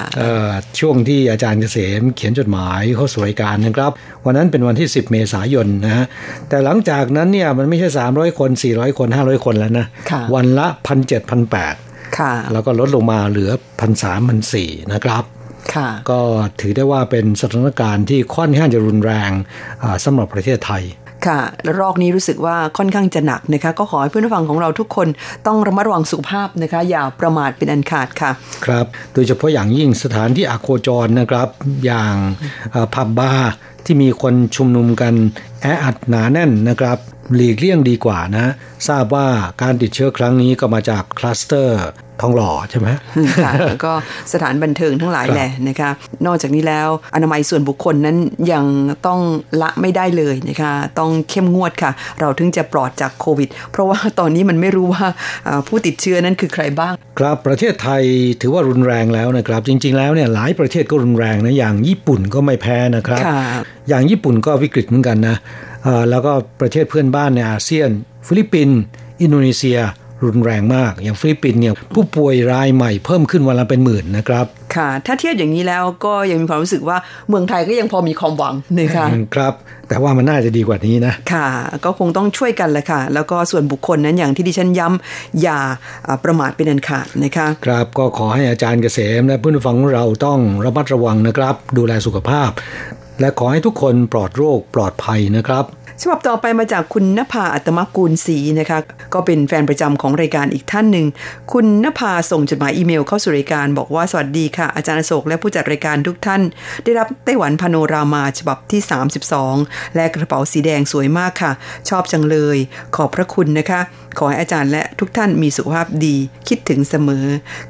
ช่วงที่อาจารย์เกษมเขียนจดหมายเข้าสู่รายการนะครับ วันนั้นเป็นวันที่ 10 เมษายนนะฮะแต่หลังจากนั้นเนี่ยมันไม่ใช่ 300 คน 400 คน 500 คนแล้วนะวันละพันเจ็ดพันแปดแล้วก็ลดลงมาเหลือพันสามพันสี่นะครับ ก็ถือได้ว่าเป็นสถานการณ์ที่ค่อนข้างจะรุนแรงสำหรับประเทศไทยค่ะและรอกนี้รู้สึกว่าค่อนข้างจะหนักนะคะ ก็ขอให้เพื่อนผู้ฟังของเราทุกคนต้องระมัดระวังสุขภาพนะคะ อย่าประมาทเป็นอันขาดค่ะ ครับ โดยเฉพาะอย่างยิ่งสถานที่อโคจรนะครับ อย่างผับบาร์ที่มีคนชุมนุมกันแออัดหนาแน่นนะครับ หลีกเลี่ยงดีกว่านะ ทราบว่าการติดเชื้อครั้งนี้ก็มาจากคลัสเตอร์ทองหล่อใช่ไหมค่ะแล้วก็สถานบันเทิงทั้งหลายแหละนะคะ นอกจากนี้แล้วอนามัยส่วนบุคคลนั้นยังต้องละไม่ได้เลยนะคะ ต้องเข้มงวดค่ะ เราถึงจะปลอดจากโควิด เพราะว่าตอนนี้มันไม่รู้ว่าผู้ติดเชื้อนั้นคือใครบ้าง ครับประเทศไทยถือว่ารุนแรงแล้วนะครับ จริง ๆ แล้วเนี่ยหลายประเทศก็รุนแรงนะอย่างญี่ปุ่นก็ไม่แพ้นะครับ อย่างญี่ปุ่นก็วิกฤตเหมือนกันนะแล้วก็ประเทศเพื่อนบ้านในอาเซียน ฟิลิปปินส์อินโดนีเซีย รุนแรงมาก อย่างฟิลิปปินส์เนี่ยผู้ป่วยรายใหม่เพิ่มขึ้นวันละเป็นหมื่นนะครับ ค่ะ ถ้าเทียบอย่างนี้แล้วก็ยังมีความรู้สึกว่าเมืองไทยก็ยังพอมีความหวังนะคะครับ แต่ว่ามันน่าจะดีกว่านี้นะ ค่ะ ก็คงต้องช่วยกันแหละค่ะ แล้วก็ส่วนบุคคลนั้นอย่างที่ดิฉันย้ำอย่าประมาทเป็นอันขาดนะคะครับก็ขอให้อาจารย์เกษมและเพื่อนฟังเราต้องระมัดระวังนะครับ ดูแลสุขภาพ และขอให้ทุกคนปลอดโรคปลอดภัยนะครับ ฉบับต่อไปมาจากคุณนภาอัตมกูลศรีนะคะ ก็เป็นแฟนประจำของรายการอีกท่านหนึ่ง คุณนภาส่งจดหมายอีเมลเข้าสู่รายการบอกว่าสวัสดีค่ะ อาจารย์โศกและผู้จัดรายการทุกท่าน ได้รับไต้หวันพาโนรามาฉบับที่ 32 และกระเป๋าสีแดงสวยมากค่ะ ชอบจังเลย ขอบพระคุณนะคะ ขอให้อาจารย์และทุกท่านมีสุขภาพดี คิดถึงเสมอ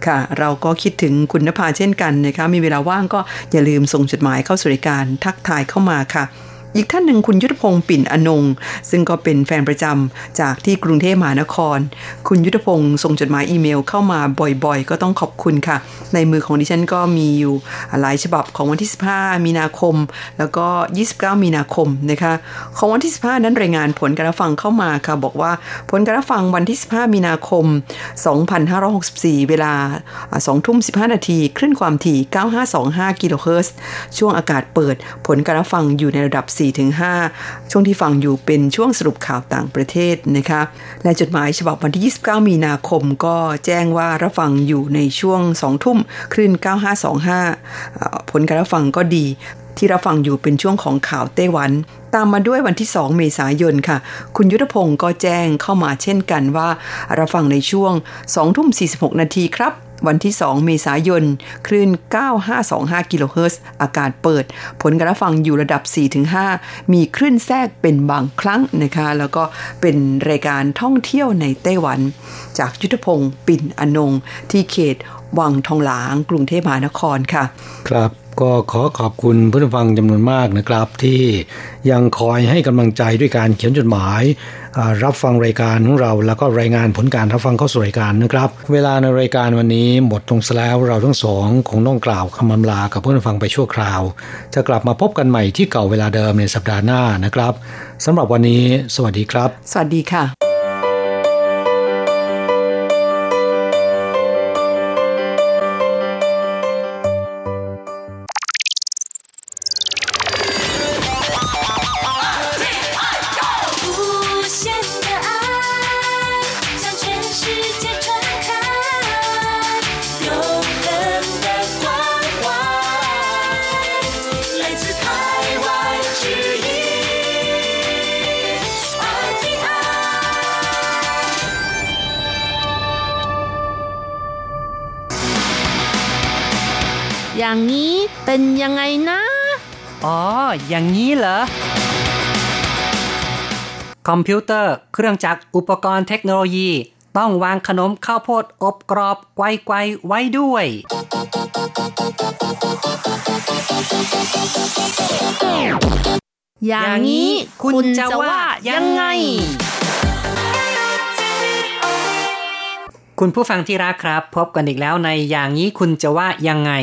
ค่ะ เราก็คิดถึงคุณนภาเช่นกันนะคะมีเวลาว่างก็อย่าลืมส่งจดหมายเข้าสู่รายการทักทายเข้ามาค่ะ อีกท่านหนึ่งคุณยุทธพงศ์ปิ่นอนง ซึ่งก็เป็นแฟนประจำจากที่กรุงเทพมหานคร คุณยุทธพงศ์ส่งจดหมายอีเมลเข้ามาบ่อยๆ ก็ต้องขอบคุณค่ะ ในมือของดิฉันก็มีอยู่หลายฉบับของวันที่ 15 มีนาคม แล้วก็ 29 มีนาคมนะคะของวันที่ 15 นั้นรายงานผลการฟังเข้ามาค่ะบอกว่าผลการฟังวันที่ 15 มีนาคม 2564 เวลา2ทุ่ม 15 นาทีคลื่นความถี่ 9525 กิโลเฮิรตซ์ช่วงอากาศเปิดผลการฟังอยู่ในระดับ4-5 ช่วงที่ฟังอยู่เป็นช่วงสรุปข่าวต่างประเทศนะคะและจดหมายฉบับวันที่ 29 มีนาคมก็แจ้งว่ารับฟังอยู่ในช่วง 2 ทุ่มคลื่น 9525 ผลการรับฟังก็ดีที่รับฟังอยู่เป็นช่วงของข่าวไต้หวัน ตามมาด้วยวันที่ 2 เมษายนค่ะ คุณยุทธพงศ์ก็แจ้งเข้ามาเช่นกันว่า รับฟังในช่วง 2 ทุ่ม 46 นาทีครับ วันที่ 2 เมษายน คลื่น 9525 กิโลเฮิรตซ์อากาศเปิด ผลการฟังอยู่ระดับ 4-5 มีคลื่นแทรกเป็นบางครั้งนะคะ แล้วก็เป็นรายการท่องเที่ยวในไต้หวัน จากยุทธพงศ์ปิ่นอนง ที่เขต วังทองหลางกรุงเทพมหานครค่ะ ครับก็ขอขอบคุณผู้ฟังจำนวนมากนะครับ ที่ยังคอยให้กำลังใจด้วยการเขียนจดหมาย รับฟังรายการของเรา แล้วก็รายงานผลการรับฟังเข้าสู่รายการนะครับ เวลาในรายการวันนี้หมดตรงแล้วเราทั้งสองคงต้องกล่าวคำอำลากับผู้ฟังไปชั่วคราว จะกลับมาพบกันใหม่ที่เก่าเวลาเดิมในสัปดาห์หน้านะครับสำหรับวันนี้ สวัสดีครับ สวัสดีค่ะ เป็นยังไงนะ อ๋อ อย่างนี้เหรอ คอมพิวเตอร์ เครื่องจักร อุปกรณ์เทคโนโลยี ต้องวางขนมข้าวโพดอบกรอบไกวไกวไว้ด้วยอย่างนี้คุณจะว่ายังไง คุณผู้ฟังที่รักครับ พบกันอีกแล้วในอย่างนี้คุณจะว่ายังไง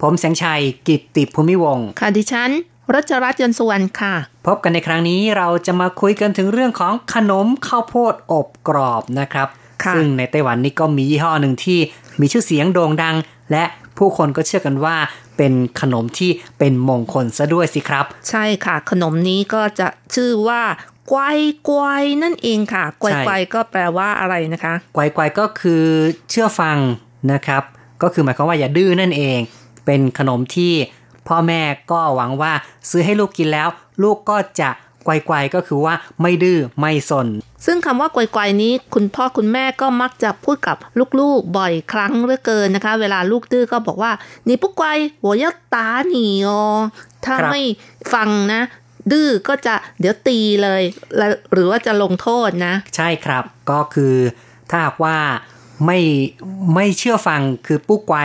ผมแสงชัยกิตติภูมิวงค่ะดิฉันรัชรัตน์ยนสุวรรณค่ะ พบกันในครั้งนี้เราจะมาคุยกันถึงเรื่องของขนมข้าวโพดอบกรอบนะครับ ซึ่งในไต้หวันนี่ก็มียี่ห้อหนึ่งที่มีชื่อเสียงโด่งดัง และผู้คนก็เชื่อกันว่าเป็นขนมที่เป็นมงคลซะด้วยสิครับ ใช่ค่ะ ขนมนี้ก็จะชื่อว่าไกวไกวนั่นเองค่ะไกวไกวก็แปลว่าอะไรนะคะไกวไกวก็คือเชื่อฟังนะครับ ก็คือหมายความว่าอย่าดื้อนั่นเอง เป็นขนมที่พ่อแม่ก็หวังว่าซื้อให้ลูกกินแล้ว ลูกก็จะไกวๆก็คือว่าไม่ดื้อไม่สน ซึ่งคำว่าไกวๆนี้ คุณพ่อคุณแม่ก็มักจะพูดกับลูกๆบ่อยครั้งเหลือเกินนะคะ เวลาลูกดื้อก็บอกว่านี่ปุ๊กไกวหัวยตาหนีอ๋อถ้าไม่ฟังนะ ดื้อก็จะเดี๋ยวตีเลยหรือว่าจะลงโทษนะ ใช่ครับก็คือถ้าหากว่าไม่ไม่เชื่อฟังคือปุ๊กไกว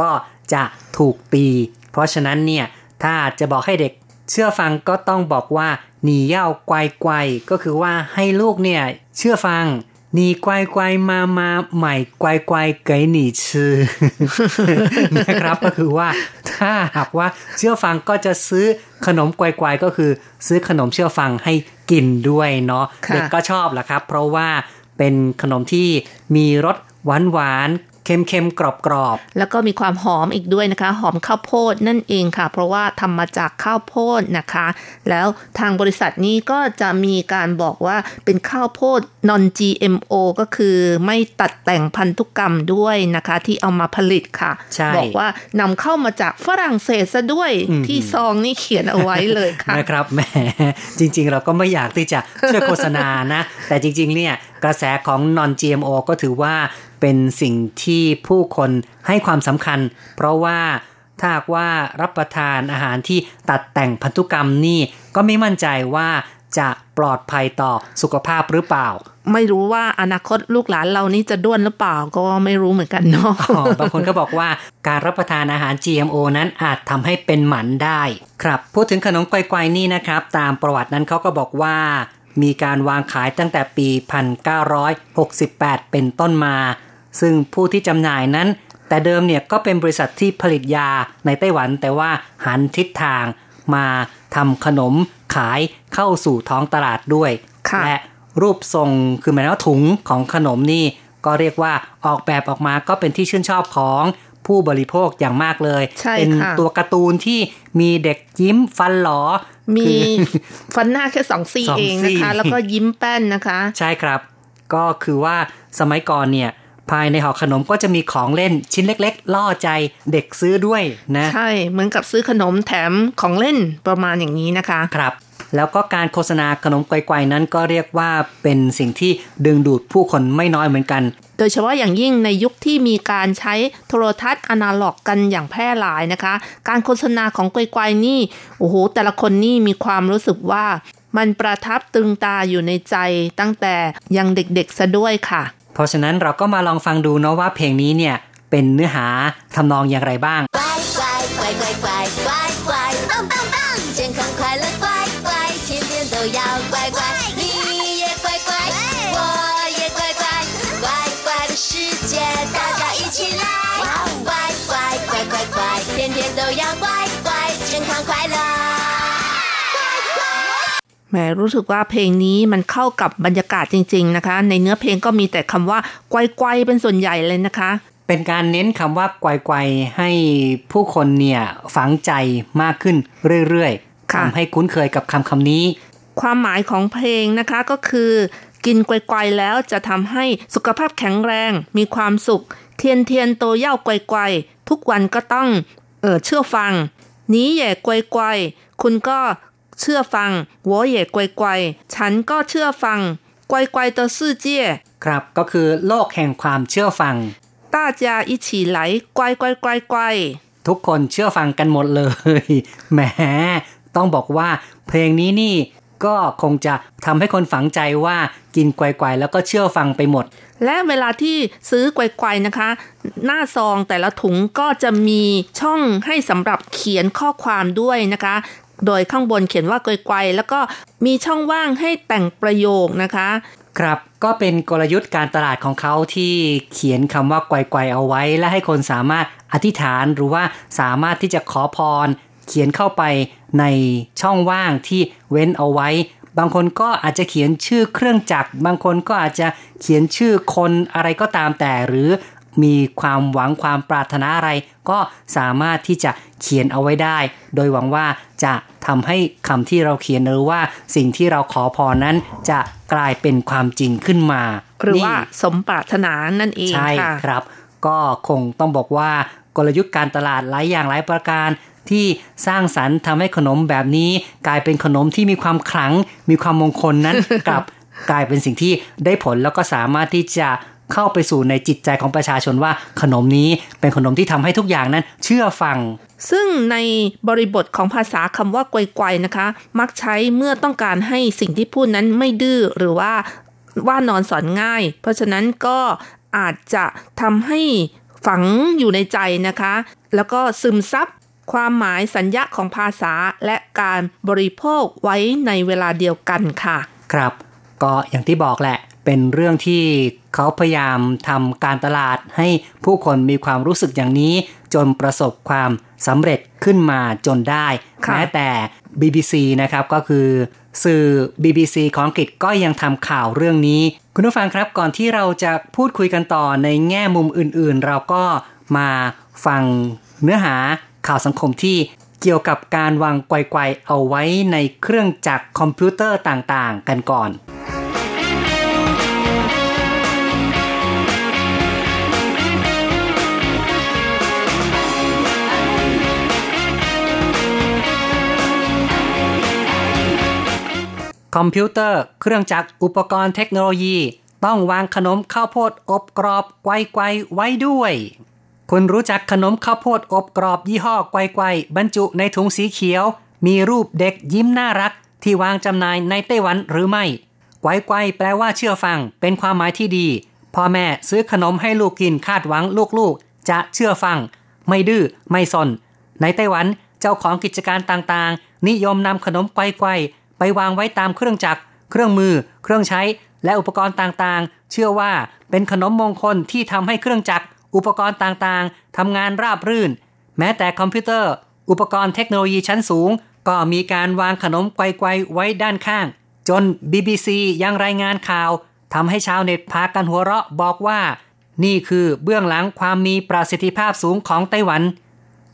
ก็ จะถูกตี เพราะฉะนั้นเนี่ยถ้าจะบอกให้เด็กเชื่อฟังก็ต้องบอกว่าหนีเย่าไกวไกวก็คือว่าให้ลูกเนี่ยเชื่อฟังหนีไกวไกวมามาใหม่ไกวไกวเกยหนีชื่อนะครับก็คือว่าถ้าหากว่าเชื่อฟังก็จะซื้อขนมไกวไกวก็คือ ซื้อขนมเชื่อฟังให้กินด้วยเนาะเด็กก็ชอบแหละครับ เพราะว่าเป็นขนมที่มีรสหวานหวาน เค็มๆ กรอบๆ แล้วก็มีความหอมอีกด้วยนะคะ หอมข้าวโพดนั่นเองค่ะ เพราะว่าทำมาจากข้าวโพดนะคะ แล้วทางบริษัทนี้ก็จะมีการบอกว่าเป็นข้าวโพด non GMO ก็คือไม่ตัดแต่งพันธุกรรมด้วยนะคะ ที่เอามาผลิตค่ะ บอกว่านำเข้ามาจากฝรั่งเศสซะด้วยที่ซองนี่เขียนเอาไว้เลยค่ะนะครับแหมจริง ๆ เราก็ไม่อยากที่จะช่วยโฆษณานะ แต่จริง ๆ เนี่ยกระแสของ non GMO ก็ถือว่า เป็นสิ่งที่ผู้คนให้ความสำคัญ เพราะว่าถ้าว่ารับประทานอาหารที่ตัดแต่งพันธุกรรมนี่ก็ไม่มั่นใจว่าจะปลอดภัยต่อสุขภาพหรือเปล่า ไม่รู้ว่าอนาคตลูกหลานเรานี่จะด้วนหรือเปล่าก็ไม่รู้เหมือนกันเนาะบางคนก็บอกว่าการรับประทานอาหาร GMO นั้นอาจทำให้เป็นหมันได้ ครับพูดถึงขนมไกวๆนี่นะครับ ตามประวัตินั้นเขาก็บอกว่า มีการวางขายตั้งแต่ปี 1968 เป็นต้นมา ซึ่งผู้ที่จำหน่ายนั้น แต่เดิมเนี่ยก็เป็นบริษัทที่ผลิตยาในไต้หวัน แต่ว่าหันทิศทางมาทำขนมขายเข้าสู่ท้องตลาดด้วยและรูปทรงคือหมายว่าถุงของขนมนี่ก็เรียกว่าออกแบบออกมาก็เป็นที่ชื่นชอบของผู้บริโภคอย่างมากเลย เป็นตัวการ์ตูนที่มีเด็กยิ้มฟันหลอ มีฟันหน้าแค่สองซี่เองนะคะ แล้วก็ยิ้มแป้นนะคะ ใช่ครับ ก็คือว่าสมัยก่อนเนี่ย ภายในห่อขนมก็จะมีของเล่นชิ้นเล็ก ๆ ล่อใจเด็กซื้อด้วยนะ ใช่ เหมือนกับซื้อขนมแถมของเล่นประมาณอย่างนี้นะคะ ครับ แล้วก็การโฆษณาขนมไกวๆนั้นก็เรียกว่าเป็นสิ่งที่ดึงดูดผู้คนไม่น้อยเหมือนกัน โดยเฉพาะอย่างยิ่งในยุคที่มีการใช้โทรทัศน์อนาล็อกกันอย่างแพร่หลายนะคะ การโฆษณาของไกวๆนี่ โอ้โห แต่ละคนนี่มีความรู้สึกว่า มันประทับตึงตาอยู่ในใจตั้งแต่ยังเด็กๆซะด้วยค่ะ เพราะฉะนั้นเราก็มาลองฟังดูเนาะว่าเพลงนี้เนี่ยเป็นเนื้อหาทำนองอย่างไรบ้าง แหมรู้สึกว่าเพลงนี้มันเข้ากับบรรยากาศจริง ๆนะคะ ในเนื้อเพลงก็มีแต่คำว่าไกวๆเป็นส่วนใหญ่เลยนะคะ เป็นการเน้นคำว่าไกวๆให้ผู้คนเนี่ยฝังใจมากขึ้นเรื่อยๆทำให้คุ้นเคยกับคำคำนี้ ความหมายของเพลงนะคะก็คือ กินไกวๆแล้วจะทำให้สุขภาพแข็งแรง มีความสุข เทียนเทียนโตเย่าไกวๆทุกวันก็ต้องเออเชื่อฟังนี้แย่ไกวๆคุณก็ เชื่อฟัง我也乖乖ฉันก็เชื่อฟัง乖乖的世界ครับก็คือโลกแห่งความเชื่อฟัง大家一起来乖乖乖乖ทุกคนเชื่อฟังกันหมดเลยแหมต้องบอกว่าเพลงนี้นี่ก็คงจะทำให้คนฝังใจว่ากินไกวๆแล้วก็เชื่อฟังไปหมด และเวลาที่ซื้อไกวๆนะคะ หน้าซองแต่ละถุงก็จะมีช่องให้สำหรับเขียนข้อความด้วยนะคะ โดยข้างบนเขียนว่าไกวๆแล้วก็มีช่องว่างให้แต่งประโยคนะคะ ครับก็เป็นกลยุทธ์การตลาดของเขาที่เขียนคำว่าไกวๆเอาไว้ และให้คนสามารถอธิษฐานหรือว่าสามารถที่จะขอพร เขียนเข้าไปในช่องว่างที่เว้นเอาไว้ บางคนก็อาจจะเขียนชื่อเครื่องจักร บางคนก็อาจจะเขียนชื่อคนอะไรก็ตามแต่ หรือ มีความหวังความปรารถนาอะไร ก็สามารถที่จะเขียนเอาไว้ได้ โดยหวังว่าจะทำให้คำที่เราเขียนหรือว่าสิ่งที่เราขอพรนั้นจะกลายเป็นความจริงขึ้นมา หรือว่าสมปรารถนานั่นเองใช่ครับ ก็คงต้องบอกว่ากลยุทธ์การตลาดหลายอย่างหลายประการที่สร้างสรรค์ทำให้ขนมแบบนี้ กลายเป็นขนมที่มีความขลัง มีความมงคลนั้นกลับกลายเป็นสิ่งที่ได้ผลแล้วก็สามารถที่จะ เข้าไปสู่ในจิตใจของประชาชนว่าขนมนี้เป็นขนมที่ทำให้ทุกอย่างนั้นเชื่อฟัง ซึ่งในบริบทของภาษาคำว่าไกวๆนะคะ มักใช้เมื่อต้องการให้สิ่งที่พูดนั้นไม่ดื้อหรือว่าว่านอนสอนง่าย เพราะฉะนั้นก็อาจจะทำให้ฝังอยู่ในใจนะคะ แล้วก็ซึมซับความหมายสัญญาของภาษาและการบริโภคไว้ในเวลาเดียวกันค่ะ ครับ ก็อย่างที่บอกแหละ เป็นเรื่องที่เขาพยายามทำการตลาดให้ผู้คนมีความรู้สึกอย่างนี้ จนประสบความสำเร็จขึ้นมาจนได้แม้แต่ BBC นะครับก็คือสื่อ BBC ของอังกฤษก็ยังทำข่าวเรื่องนี้ คุณผู้ฟังครับก่อนที่เราจะพูดคุยกันต่อในแง่มุมอื่นๆ เราก็มาฟังเนื้อหาข่าวสังคมที่เกี่ยวกับการวางไกวๆเอาไว้ในเครื่องจักรคอมพิวเตอร์ต่างๆ กันก่อน คอมพิวเตอร์ เครื่องจักรอุปกรณ์เทคโนโลยี ต้องวางขนมข้าวโพดอบกรอบไกวไกวไว้ด้วย คุณรู้จักขนมข้าวโพดอบกรอบยี่ห้อไกวไกวบรรจุในถุงสีเขียว มีรูปเด็กยิ้มน่ารัก ที่วางจำหน่ายในไต้หวันหรือไม่ไกวไกวแปลว่าเชื่อฟัง เป็นความหมายที่ดี พ่อแม่ซื้อขนมให้ลูกกินคาดหวังลูกๆ จะเชื่อฟัง ไม่ดื้อไม่สน ในไต้หวันเจ้าของกิจการต่างๆ นิยมนำขนมไกวไกว ไปวางไว้ตามเครื่องจักร เครื่องมือ เครื่องใช้ และอุปกรณ์ต่างๆ เชื่อว่าเป็นขนมมงคลที่ทำให้เครื่องจักร อุปกรณ์ต่างๆทำงานราบรื่น แม้แต่คอมพิวเตอร์ อุปกรณ์เทคโนโลยีชั้นสูง ก็มีการวางขนมไกวๆไว้ด้านข้าง จน BBC ยังรายงานข่าวทำให้ชาวเน็ตพากันหัวเราะบอกว่า นี่คือเบื้องหลังความมีประสิทธิภาพสูงของไต้หวัน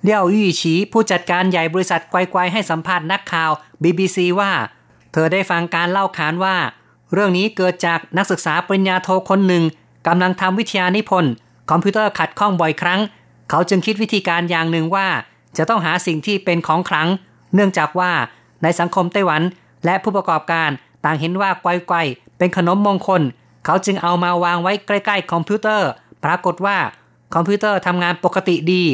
เลี่ยวยี่ฉีผู้จัดการใหญ่บริษัทไกวๆให้สัมภาษณ์นักข่าว BBC ว่า เธอได้ฟังการเล่าขานว่า เรื่องนี้เกิดจากนักศึกษาปริญญาโทคนหนึ่งกำลังทำวิทยานิพนธ์คอมพิวเตอร์ขัดข้องบ่อยครั้ง เขาจึงคิดวิธีการอย่างหนึ่งว่า จะต้องหาสิ่งที่เป็นของขลัง เนื่องจากว่าในสังคมไต้หวัน และผู้ประกอบการต่างเห็นว่าไกวๆเป็นขนมมงคล เขาจึงเอามาวางไว้ใกล้ ๆ คอมพิวเตอร์ ปรากฏว่า คอมพิวเตอร์ทำงานปกติดี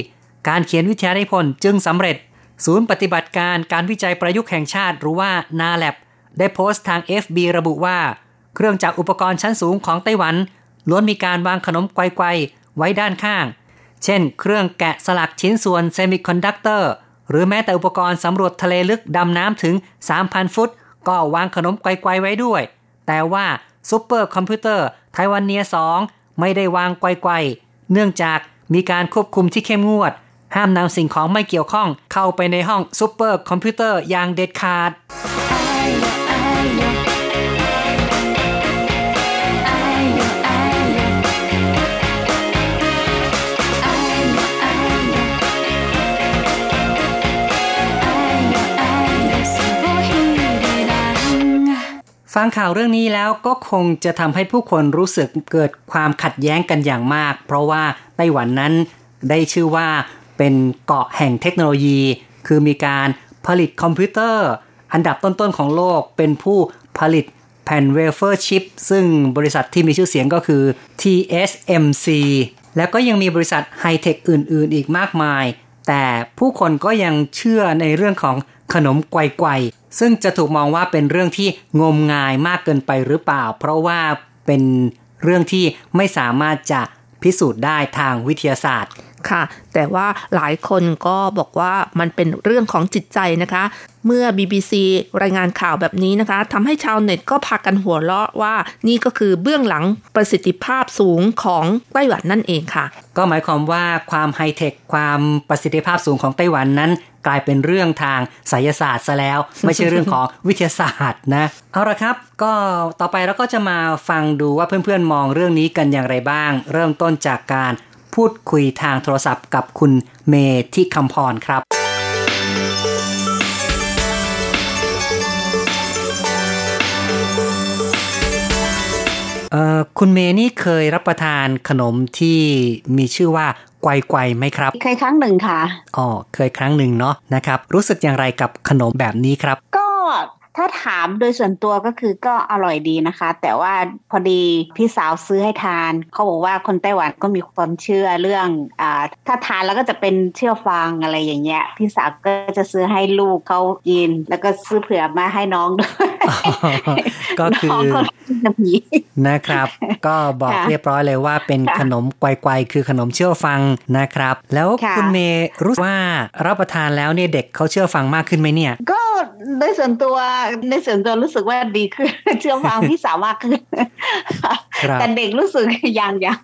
การเขียนวิทยานิพนธ์จึงสำเร็จ ศูนย์ปฏิบัติการการวิจัยประยุกต์แห่งชาติหรือว่า NARLabs ได้โพสต์ทาง FB ระบุว่า เครื่องจักรอุปกรณ์ชั้นสูงของไต้หวัน ล้วนมีการวางขนมไกวๆไว้ด้านข้าง เช่น เครื่องแกะสลักชิ้นส่วนเซมิคอนดักเตอร์หรือแม้แต่อุปกรณ์สำรวจทะเลลึกดำน้ำถึง 3,000 ฟุต ก็วางขนมไกวๆไว้ด้วย แต่ว่าซูเปอร์คอมพิวเตอร์ Taiwania 2ไม่ได้วางไกวๆเนื่องจากมีการควบคุมที่เข้มงวด ห้ามนำสิ่งของไม่เกี่ยวข้องเข้าไปในห้องซูเปอร์คอมพิวเตอร์อย่างเด็ดขาด ฟังข่าวเรื่องนี้แล้วก็คงจะทำให้ผู้คนรู้สึกเกิดความขัดแย้งกันอย่างมาก เพราะว่าไต้หวันนั้นได้ชื่อว่า เป็นเกาะแห่งเทคโนโลยี คือมีการผลิตคอมพิวเตอร์ อันดับต้นๆของโลกเป็นผู้ผลิตแผ่นเวเฟอร์ชิปซึ่งบริษัทที่มีชื่อเสียงก็คือ TSMC แล้วก็ยังมีบริษัทไฮเทคอื่นๆ อีกมากมาย แต่ผู้คนก็ยังเชื่อในเรื่องของขนมไกวๆซึ่งจะถูกมองว่าเป็นเรื่องที่งมงายมากเกินไปหรือเปล่า เพราะว่าเป็นเรื่องที่ไม่สามารถจะพิสูจน์ได้ทางวิทยาศาสตร์ ค่ะ แต่ว่าหลายคนก็บอกว่ามันเป็นเรื่องของจิตใจนะคะ เมื่อ BBC รายงานข่าวแบบนี้นะคะทำให้ชาวเน็ตก็พากันหัวเราะว่านี่ก็คือเบื้องหลังประสิทธิภาพสูงของไต้หวันนั่นเองค่ะ ก็หมายความว่าความไฮเทคความประสิทธิภาพสูงของไต้หวันนั้นกลายเป็นเรื่องทางไสยศาสตร์ซะแล้ว ไม่ใช่เรื่องของวิทยาศาสตร์นะ เอาละครับ ก็ต่อไปเราก็จะมาฟังดูว่าเพื่อนๆมองเรื่องนี้กันอย่างไรบ้าง เริ่มต้นจากการ พูดคุยทางโทรศัพท์กับคุณเมที่คำพรครับเอ่อคุณเมนี่เคยรับประทานขนมที่มีชื่อว่าไกวไกวไหมครับ เคยครั้งหนึ่งค่ะ อ๋อ เคยครั้งหนึ่งเนาะนะครับ รู้สึกอย่างไรกับขนมแบบนี้ครับ ก็ ถ้าถามโดยส่วนตัวก็คือก็อร่อยดีนะคะ แต่ว่าพอดีพี่สาวซื้อให้ทาน เขาบอกว่าคนไต้หวันก็มีความเชื่อเรื่องอ่าถ้าทานแล้วก็จะเป็นเชื่อฟังอะไรอย่างเงี้ย พี่สาวก็จะซื้อให้ลูกเขากิน แล้วก็ซื้อเผื่อมาให้น้องด้วยก็คือนะครับ ก็บอกเรียบร้อยเลยว่าเป็นขนมไกวๆคือขนมเชื่อฟังนะครับ แล้วคุณเมย์รู้ว่ารับประทานแล้วเนี่ยเด็กเขาเชื่อฟังมากขึ้นไหมเนี่ยก็ในส่วนตัวในส่วนตัวรู้สึกว่าดีขึ้น เชื่อฟังพี่สาวมากขึ้นแต่เด็กรู้สึกยังยัง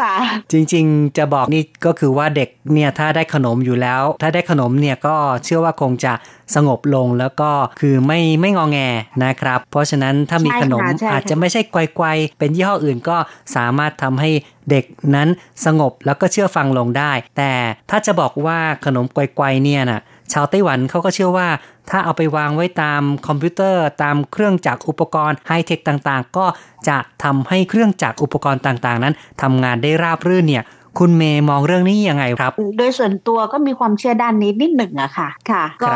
ค่ะ จริง ๆ จะบอกนี่ก็คือว่าเด็กเนี่ยถ้าได้ขนมอยู่แล้ว ถ้าได้ขนมเนี่ยก็เชื่อว่าคงจะสงบลงแล้วก็คือไม่ไม่งองแงนะครับ เพราะฉะนั้นถ้ามีขนมอาจจะไม่ใช่ไกวๆเป็นยี่ห้ออื่นก็สามารถทำให้เด็กนั้นสงบแล้วก็เชื่อฟังลงได้ แต่ถ้าจะบอกว่าขนมไกวๆเนี่ยนะ ชาวไต้หวันเขาก็เชื่อว่า ถ้าเอาไปวางไว้ตามคอมพิวเตอร์ ตามเครื่องจักรอุปกรณ์ไฮเทคต่างๆ ก็จะทำให้เครื่องจักรอุปกรณ์ต่างๆ นั้นทำงานได้ราบรื่นเนี่ย คุณเมย์มองเรื่องนี้ยังไงครับ โดยส่วนตัวก็มีความเชื่อด้านนี้นิดหนึ่งอะค่ะ ค่ะ ก็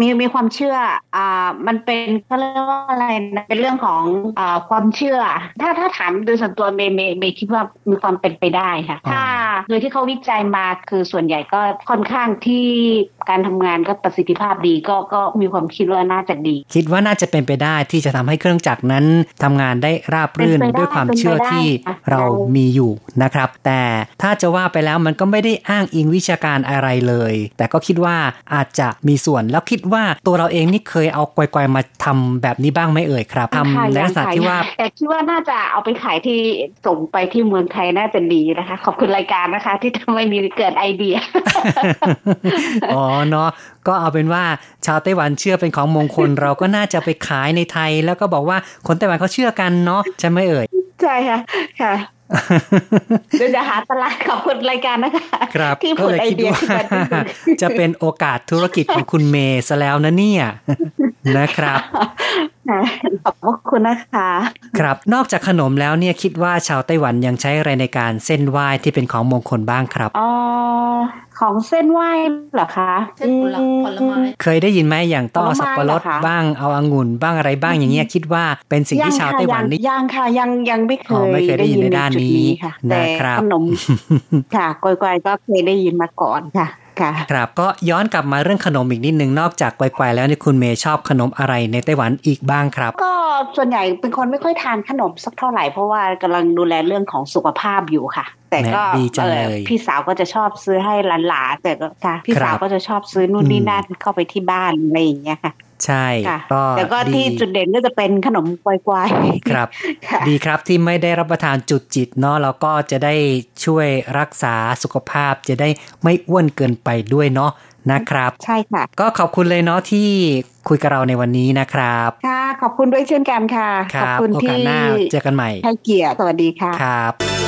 มีมีความเชื่อ อ่า มันเป็นเขาเรียกว่าอะไรนะเป็นเรื่องของอ่าความเชื่อ ถ้าถ้าถามโดยส่วนตัวเมย์เมย์เมย์คิดว่ามีความเป็นไปได้ค่ะ ถ้าโดยที่เขาวิจัยมาคือส่วนใหญ่ก็ค่อนข้างที่การทำงานก็ประสิทธิภาพดีก็ก็มีความคิดว่าน่าจะดี คิดว่าน่าจะเป็นไปได้ที่จะทำให้เครื่องจักรนั้นทำงานได้ราบรื่นด้วยความเชื่อที่เรามีอยู่นะครับ แต่ถ้าจะว่าไปแล้วมันก็ไม่ได้อ้างอิงวิชาการอะไรเลย แต่ก็คิดว่าอาจจะมีส่วนแล้วคิดว่าตัวเราเองนี่เคยเอาไกวๆมาทำแบบนี้บ้างไหมเอ่ยครับทำในลักษณะที่ว่าแต่คิดว่าน่าจะเอาไปขายที่ส่งไปที่เมืองไทยน่าจะดีนะคะ ขอบคุณรายการนะคะ ที่ทำให้มีเกิดไอเดียอ๋อเนาะก็เอาเป็นว่าชาวไต้หวันเชื่อเป็นของมงคลเราก็น่าจะไปขายในไทย แล้วก็บอกว่าคนไต้หวันเขาเชื่อกันเนาะใช่ไหมเอ่ยใช่ค่ะค่ะ เดี๋ยวจะหาตลาดขอบคุณรายการนะคะครับที่ผุดไอเดียจะเป็นโอกาสธุรกิจของคุณเมย์ซะแล้วนะเนี่ยนะครับขอบคุณนะคะ ครับนอกจากขนมแล้วเนี่ยคิดว่าชาวไต้หวันยังใช้อะไรในการเส้นไหว้ที่เป็นของมงคลบ้างครับอ๋อ ของเส้นไหว้เหรอคะเช่นผลไม้เคยได้ยินไหมอย่างต้องสับปะรดบ้างเอาองุ่นบ้างอะไรบ้างอย่างเงี้ยคิดว่าเป็นสิ่งที่ชาวไต้หวันนี่ยังค่ะยังยังไม่เคยไม่เคยได้ยินในด้านนี้นะครับขนมค่ะกอยๆก็เคยได้ยินมาก่อนค่ะครับก็ย้อนกลับมาเรื่องขนมอีกนิดนึงนอกจากไกวๆแล้วนี่คุณเมย์ชอบขนมอะไรในไต้หวันอีกบ้างครับ ก็ส่วนใหญ่เป็นคนไม่ค่อยทานขนมสักเท่าไหร่เพราะว่ากำลังดูแลเรื่องของสุขภาพอยู่ค่ะแต่ก็พี่สาวก็จะชอบซื้อให้หลานๆแต่ก็ค่ะ พี่สาวก็จะชอบซื้อนู่นนี่นั่นเข้าไปที่บ้านอะไรอย่างเงี้ยค่ะใช่ก็แต่ก็ที่จุดเด่นก็จะเป็นขนมกวายๆครับ ดีครับที่ไม่ได้รับประทานจุดจิตเนาะเราก็จะได้ช่วยรักษาสุขภาพจะได้ไม่อ้วนเกินไปด้วยเนาะนะครับ ใช่ค่ะ ก็ขอบคุณเลยเนาะที่คุยกับเราในวันนี้นะครับ ค่ะ ขอบคุณด้วยเช่นกันค่ะ ขอบคุณที่เจอกันใหม่ให้เกียรติสวัสดีค่ะครับ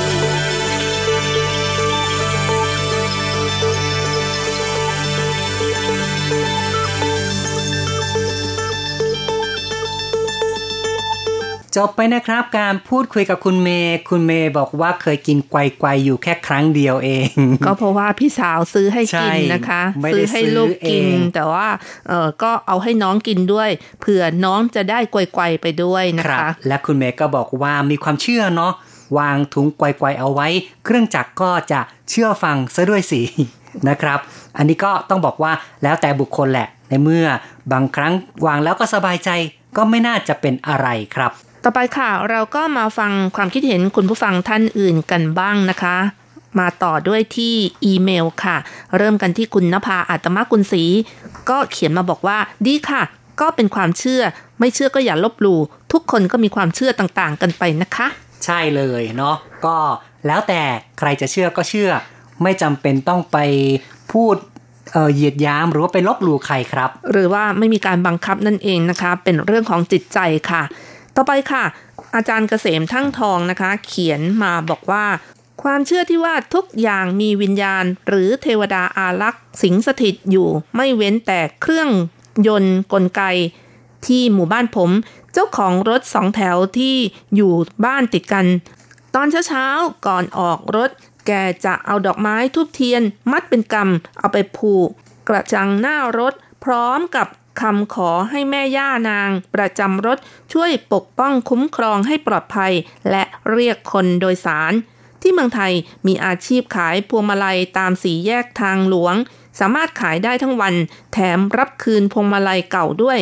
จบไปนะครับ การพูดคุยกับคุณเมย์คุณเมย์บอกว่าเคยกินไกวไกวอยู่แค่ครั้งเดียวเอง ก็เพราะว่าพี่สาวซื้อให้กินนะคะซื้อให้ลูกกิน แต่ว่าเออก็เอาให้น้องกินด้วยเผื่อน้องจะได้ไกวไกวไปด้วยนะคะ และคุณเมย์ก็บอกว่ามีความเชื่อเนาะวางถุงไกวไกวเอาไว้ เครื่องจักรก็จะเชื่อฟังซะด้วยสินะครับ อันนี้ก็ต้องบอกว่าแล้วแต่บุคคลแหละในเมื่อบางครั้งวางแล้วก็สบายใจก็ไม่น่าจะเป็นอะไรครับ ต่อไปค่ะ เราก็มาฟังความคิดเห็นคุณผู้ฟังท่านอื่นกันบ้างนะคะ มาต่อด้วยที่อีเมลค่ะ เริ่มกันที่คุณนภาอัตมกุลศรีก็เขียนมาบอกว่าดีค่ะ ก็เป็นความเชื่อ ไม่เชื่อก็อย่าลบหลู่ทุกคนก็มีความเชื่อต่างๆ กันไปนะคะ ใช่เลยเนาะก็แล้วแต่ใครจะเชื่อก็เชื่อ ไม่จำเป็นต้องไปพูดเหยียดย้ำหรือว่าไปลบหลู่ใครครับ หรือว่าไม่มีการบังคับนั่นเองนะคะ เป็นเรื่องของจิตใจค่ะ ต่อไปค่ะ อาจารย์เกษมทั้งทองนะคะ เขียนมาบอกว่า ความเชื่อที่ว่าทุกอย่างมีวิญญาณ หรือเทวดาอารักษ์สิงสถิตอยู่ไม่เว้นแต่เครื่องยนต์กลไก ที่หมู่บ้านผม เจ้าของรถสองแถวที่อยู่บ้านติดกัน ตอนเช้าๆก่อนออกรถ แกจะเอาดอกไม้ทุบเทียน มัดเป็นกำเอาไปผูกกระจังหน้ารถพร้อมกับ คำขอให้แม่ย่านาง ประจำรถช่วยปกป้องคุ้มครองให้ปลอดภัย และเรียกคนโดยสาร ที่เมืองไทยมีอาชีพขายพวงมาลัยตามสีแยกทางหลวง สามารถขายได้ทั้งวัน แถมรับคืนพวงมาลัยเก่าด้วย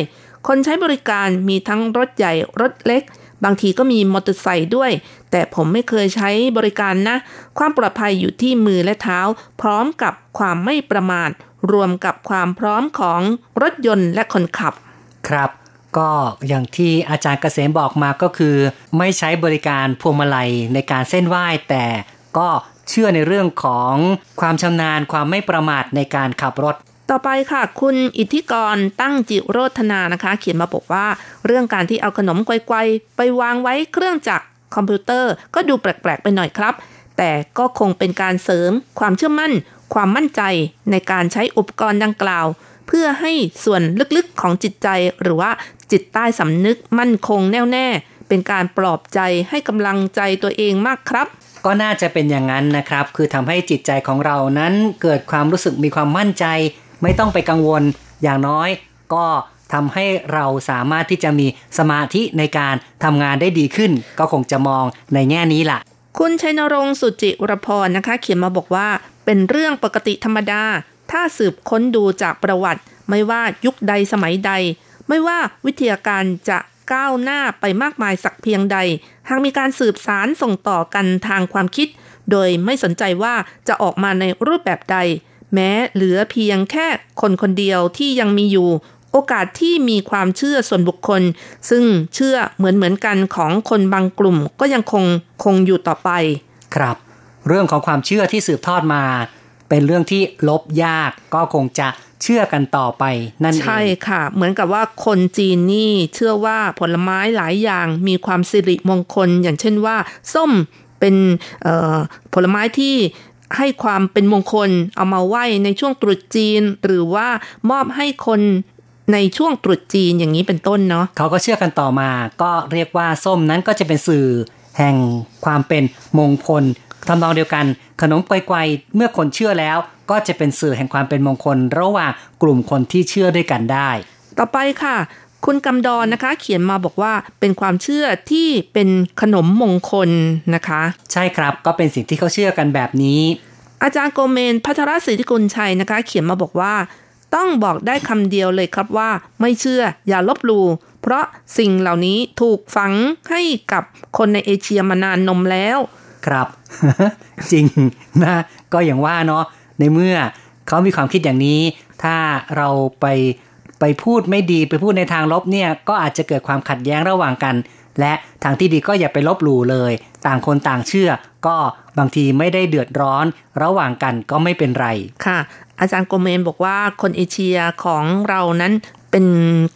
คนใช้บริการมีทั้งรถใหญ่รถเล็ก บางทีก็มีมอเตอร์ไซค์ด้วย แต่ผมไม่เคยใช้บริการนะ ความปลอดภัยอยู่ที่มือและเท้า พร้อมกับความไม่ประมาท รวมกับความพร้อมของรถยนต์และคนขับ ครับ ก็อย่างที่อาจารย์เกษมบอกมาก็คือ ไม่ใช้บริการพวงมาลัยในการเส้นไหว้แต่ก็เชื่อในเรื่องของความชำนาญความไม่ประมาทในการขับรถต่อไปค่ะ คุณอิทธิกรตั้งจิโรธนานะคะ เขียนมาบอกว่า เรื่องการที่เอาขนมไกวๆไปวางไว้เครื่องจักรคอมพิวเตอร์ ก็ดูแปลกๆไปหน่อยครับ แต่ก็คงเป็นการเสริมความเชื่อมั่น ความมั่นใจในการใช้อุปกรณ์ดังกล่าว เพื่อให้ส่วนลึกๆของจิตใจหรือว่าจิตใต้สำนึกมั่นคงแน่วแน่ เป็นการปลอบใจให้กำลังใจตัวเองมากครับก็น่าจะเป็นอย่างนั้นนะครับ คือทำให้จิตใจของเรานั้นเกิดความรู้สึกมีความมั่นใจ ไม่ต้องไปกังวล อย่างน้อย ก็ทำให้เราสามารถที่จะมีสมาธิในการทำงานได้ดีขึ้น ก็คงจะมองในแง่นี้ล่ะ คุณชัยนรงสุจิวรพรนะคะ เขียนมาบอกว่า เป็นเรื่องปกติธรรมดา ถ้าสืบค้นดูจากประวัติ ไม่ว่ายุคใดสมัยใด ไม่ว่าวิทยาการจะก้าวหน้าไปมากมายสักเพียงใด หากมีการสืบสารส่งต่อกันทางความคิด โดยไม่สนใจว่าจะออกมาในรูปแบบใด แม้เหลือเพียงแค่คนคนเดียวที่ยังมีอยู่ โอกาสที่มีความเชื่อส่วนบุคคล ซึ่งเชื่อเหมือนเหมือนกันของคนบางกลุ่มก็ยังคงคงอยู่ต่อไป ครับ เรื่องของความเชื่อที่สืบทอดมา เป็นเรื่องที่ลบยากก็คงจะเชื่อกันต่อไปนั่นเอง ใช่ค่ะ เหมือนกับว่าคนจีนนี่เชื่อว่าผลไม้หลายอย่างมีความสิริมงคล อย่างเช่นว่า ส้มเป็นผลไม้ที่ให้ความเป็นมงคลเอามาไหว้ในช่วงตรุษจีน หรือว่ามอบให้คนในช่วงตรุษจีนอย่างนี้เป็นต้นเนาะเขาก็เชื่อกันต่อมา ก็เรียกว่าส้มนั้นก็จะเป็นสื่อแห่งความเป็นมงคล ทำนองเดียวกัน ขนมไกวๆเมื่อคนเชื่อแล้ว ก็จะเป็นสื่อแห่งความเป็นมงคล ระหว่างกลุ่มคนที่เชื่อด้วยกันได้ ต่อไปค่ะ คุณกำดอนนะคะ เขียนมาบอกว่าเป็นความเชื่อที่เป็นขนมมงคลนะคะ ใช่ครับก็เป็นสิ่งที่เขาเชื่อกันแบบนี้ อาจารย์โกเมนพัทรศรีทิกุลชัยนะคะ เขียนมาบอกว่า ต้องบอกได้คำเดียวเลยครับว่า ไม่เชื่ออย่าลบหลู่เพราะสิ่งเหล่านี้ถูกฝังให้กับคนในเอเชียมานานนมแล้ว ครับ จริงนะก็อย่างว่าเนาะในเมื่อเขามีความคิดอย่างนี้ ถ้าเราไปไปพูดไม่ดีไปพูดในทางลบเนี่ยก็อาจจะเกิดความขัดแย้งระหว่างกัน และทางที่ดีก็อย่าไปลบหลู่เลย ต่างคนต่างเชื่อ ก็บางทีไม่ได้เดือดร้อน ระหว่างกันก็ไม่เป็นไรค่ะ อาจารย์โกเมนบอกว่าคนเอเชียของเรานั้นเป็น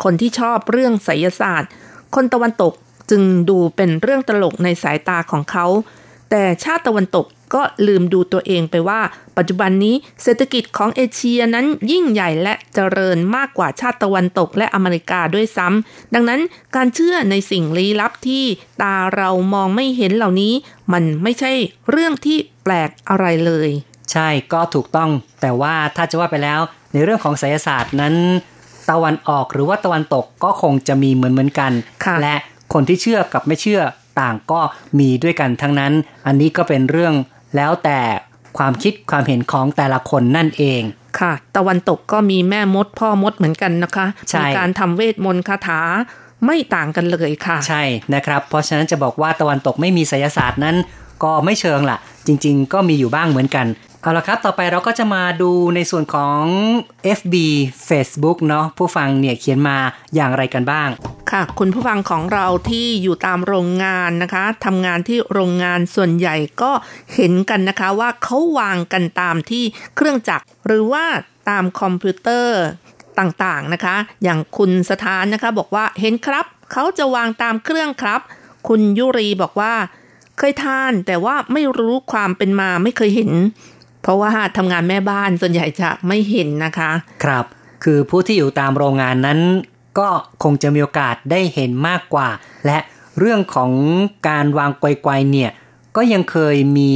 คนที่ชอบเรื่องไสยศาสตร์ คนตะวันตกจึงดูเป็นเรื่องตลกในสายตาของเขา แต่ชาติตะวันตกก็ลืมดูตัวเองไปว่า ปัจจุบันนี้เศรษฐกิจของเอเชียนั้นยิ่งใหญ่และเจริญมากกว่าชาติตะวันตกและอเมริกาด้วยซ้ำดังนั้นการเชื่อในสิ่งลี้ลับที่ตาเรามองไม่เห็นเหล่านี้ มันไม่ใช่เรื่องที่แปลกอะไรเลย ใช่ก็ถูกต้อง แต่ว่าถ้าจะว่าไปแล้ว ในเรื่องของไสยศาสตร์นั้น ตะวันออกหรือว่าตะวันตกก็คงจะมีเหมือนเหมือนกัน และคนที่เชื่อกับไม่เชื่อ ต่างก็มีด้วยกันทั้งนั้น อันนี้ก็เป็นเรื่องแล้วแต่ความคิดความเห็นของแต่ละคนนั่นเองค่ะ ตะวันตกก็มีแม่มดพ่อมดเหมือนกันนะคะมีการทำเวทมนต์คาถาไม่ต่างกันเลยค่ะ ใช่นะครับ เพราะฉะนั้นจะบอกว่าตะวันตกไม่มีไสยศาสตร์นั้น ก็ไม่เชิงล่ะจริง ๆ ก็มีอยู่บ้างเหมือนกันเอาละครับ ต่อไปเราก็จะมาดูในส่วนของ FB Facebook เนาะผู้ฟังเนี่ยเขียนมาอย่างไรกันบ้าง ค่ะ คุณผู้ฟังของเราที่อยู่ตามโรงงานนะคะทำงานที่โรงงานส่วนใหญ่ก็เห็นกันนะคะว่าเขาวางกันตามที่เครื่องจักร หรือว่าตามคอมพิวเตอร์ต่างๆนะคะ อย่างคุณสถานนะคะบอกว่าเห็นครับ เขาจะวางตามเครื่องครับ คุณยุรีบอกว่า เคยทานแต่ว่าไม่รู้ความเป็นมาไม่เคยเห็น เพราะว่าทำงานแม่บ้านส่วนใหญ่จะไม่เห็นนะคะ ครับ คือผู้ที่อยู่ตามโรงงานนั้น ก็คงจะมีโอกาสได้เห็นมากกว่า และเรื่องของการวางไกวๆเนี่ยก็ยังเคยมี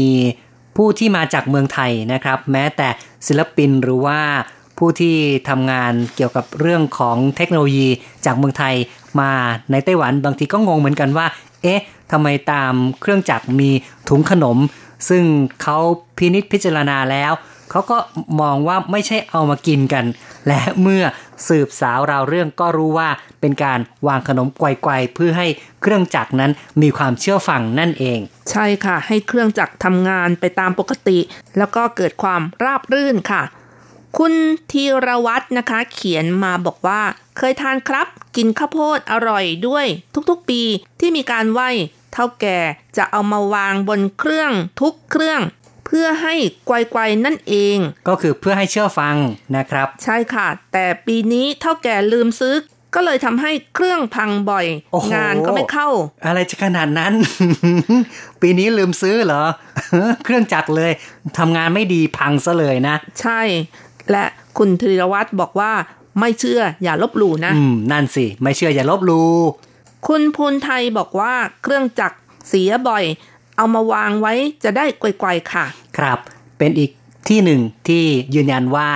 ผู้ที่มาจากเมืองไทยนะครับ แม้แต่ศิลปินหรือว่าผู้ที่ทำงานเกี่ยวกับเรื่องของเทคโนโลยีจากเมืองไทยมาในไต้หวันบางทีก็งงเหมือนกันว่า เอ๊ะทำไมตามเครื่องจักรมีถุงขนม ซึ่งเขาพินิษพิจารณาแล้ว เขาก็มองว่าไม่ใช่เอามากินกัน และเมื่อสืบสาวราวเรื่องก็รู้ว่าเป็นการวางขนมไกวๆเพื่อให้เครื่องจักรนั้นมีความเชื่อฟังนั่นเอง ใช่ค่ะ ให้เครื่องจักรทำงานไปตามปกติ แล้วก็เกิดความราบรื่นค่ะ คุณธีรวัตรนะคะ เขียนมาบอกว่า เคยทานครับ กินข้าวโพดอร่อยด้วยทุกๆปีที่มีการไหว้เท่าแก่จะเอามาวางบนเครื่องทุกเครื่อง เพื่อให้ไกวๆนั่นเอง ก็คือเพื่อให้เชื่อฟังนะครับ ใช่ค่ะ แต่ปีนี้เท่าแก่ลืมซื้อ ก็เลยทำให้เครื่องพังบ่อย งานก็ไม่เข้า อะไรจะขนาดนั้น ปีนี้ลืมซื้อเหรอ เครื่องจักรเลยทำงานไม่ดีพังซะเลยนะ ใช่ และคุณธีรวัตรบอกว่าไม่เชื่ออย่าลบหลู่นะอืมนั่นสิ ไม่เชื่ออย่าลบหลู่คุณพูนไทยบอกว่าเครื่องจักรเสียบ่อย เอามาวางไว้จะได้ไกวๆค่ะ ครับ เป็นอีกที่หนึ่งที่ยืนยันว่า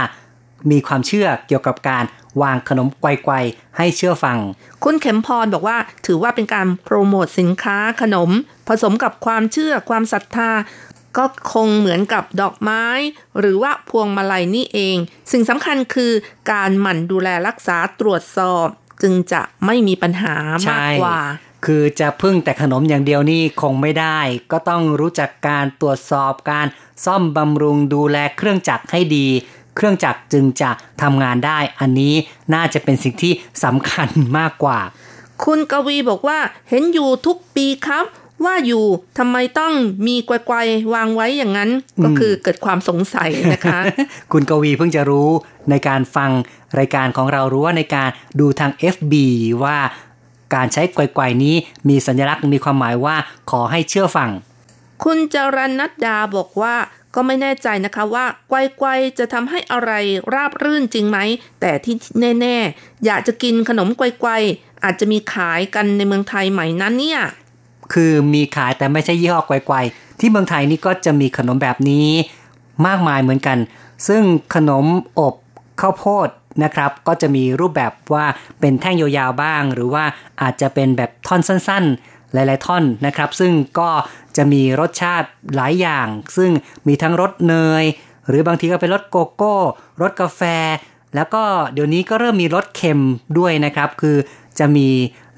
มีความเชื่อเกี่ยวกับการวางขนมไกวๆให้เชื่อฟัง คุณเข็มพรบอกว่าถือว่าเป็นการโปรโมทสินค้าขนม ผสมกับความเชื่อความศรัทธา ก็คงเหมือนกับดอกไม้ หรือว่าพวงมาลัยนี่เอง สิ่งสำคัญคือการหมั่นดูแลรักษาตรวจสอบ จึงจะไม่มีปัญหามากกว่า คือจะพึ่งแต่ขนมอย่างเดียวนี่คงไม่ได้ ก็ต้องรู้จักการตรวจสอบการซ่อมบำรุงดูแลเครื่องจักรให้ดี เครื่องจักรจึงจะทำงานได้ อันนี้น่าจะเป็นสิ่งที่สำคัญมากกว่า คุณกวีบอกว่าเห็นอยู่ทุกปีครับ ว่าอยู่ทำไมต้องมีไกวๆวางไว้อย่างนั้น ก็คือเกิดความสงสัยนะคะ คุณกวีเพิ่งจะรู้ในการฟังรายการของเรารู้ว่าในการดูทาง FB ว่า การใช้ไกวๆนี้มีสัญลักษณ์มีความหมายว่าขอให้เชื่อฟัง คุณจรันนัดดาบอกว่าก็ไม่แน่ใจนะคะว่าไกวๆจะทำให้อะไรราบรื่นจริงไหม แต่ที่แน่ๆ อยากจะกินขนมไกวๆอาจจะมีขายกันในเมืองไทยใหม่นั้นเนี่ยคือมีขายแต่ไม่ใช่ยี่ห้อไกวๆที่เมืองไทยนี่ก็จะมีขนมแบบนี้มากมายเหมือนกัน ซึ่งขนมอบข้าวโพด นะครับ ก็จะมีรูปแบบว่าเป็นแท่งยาวๆบ้าง หรือว่าอาจจะเป็นแบบท่อนสั้นๆ หลายๆท่อนนะครับ ซึ่งก็จะมีรสชาติหลายอย่าง ซึ่งมีทั้งรสเนย หรือบางทีก็เป็นรสโกโก้รสกาแฟ แล้วก็เดี๋ยวนี้ก็เริ่มมีรสเค็มด้วยนะครับ คือจะมี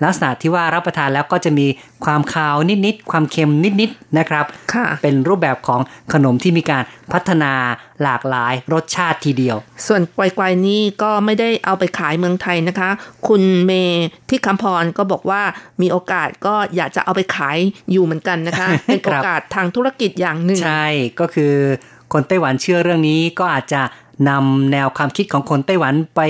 ลักษณะที่ว่ารับประทานแล้วก็จะมีความคาวนิดๆความเค็มนิดๆนะครับค่ะเป็นรูปแบบของขนมที่มีการพัฒนาหลากหลายรสชาติทีเดียว ส่วนไกวๆนี่ก็ไม่ได้เอาไปขายเมืองไทยนะคะ คุณเมย์ที่คำพรก็บอกว่ามีโอกาสก็อยากจะเอาไปขายอยู่เหมือนกันนะคะ เป็นโอกาสทางธุรกิจอย่างหนึ่ง ใช่ก็คือคนไต้หวันเชื่อเรื่องนี้ก็อาจจะ นำแนวความคิดของคนไต้หวันไป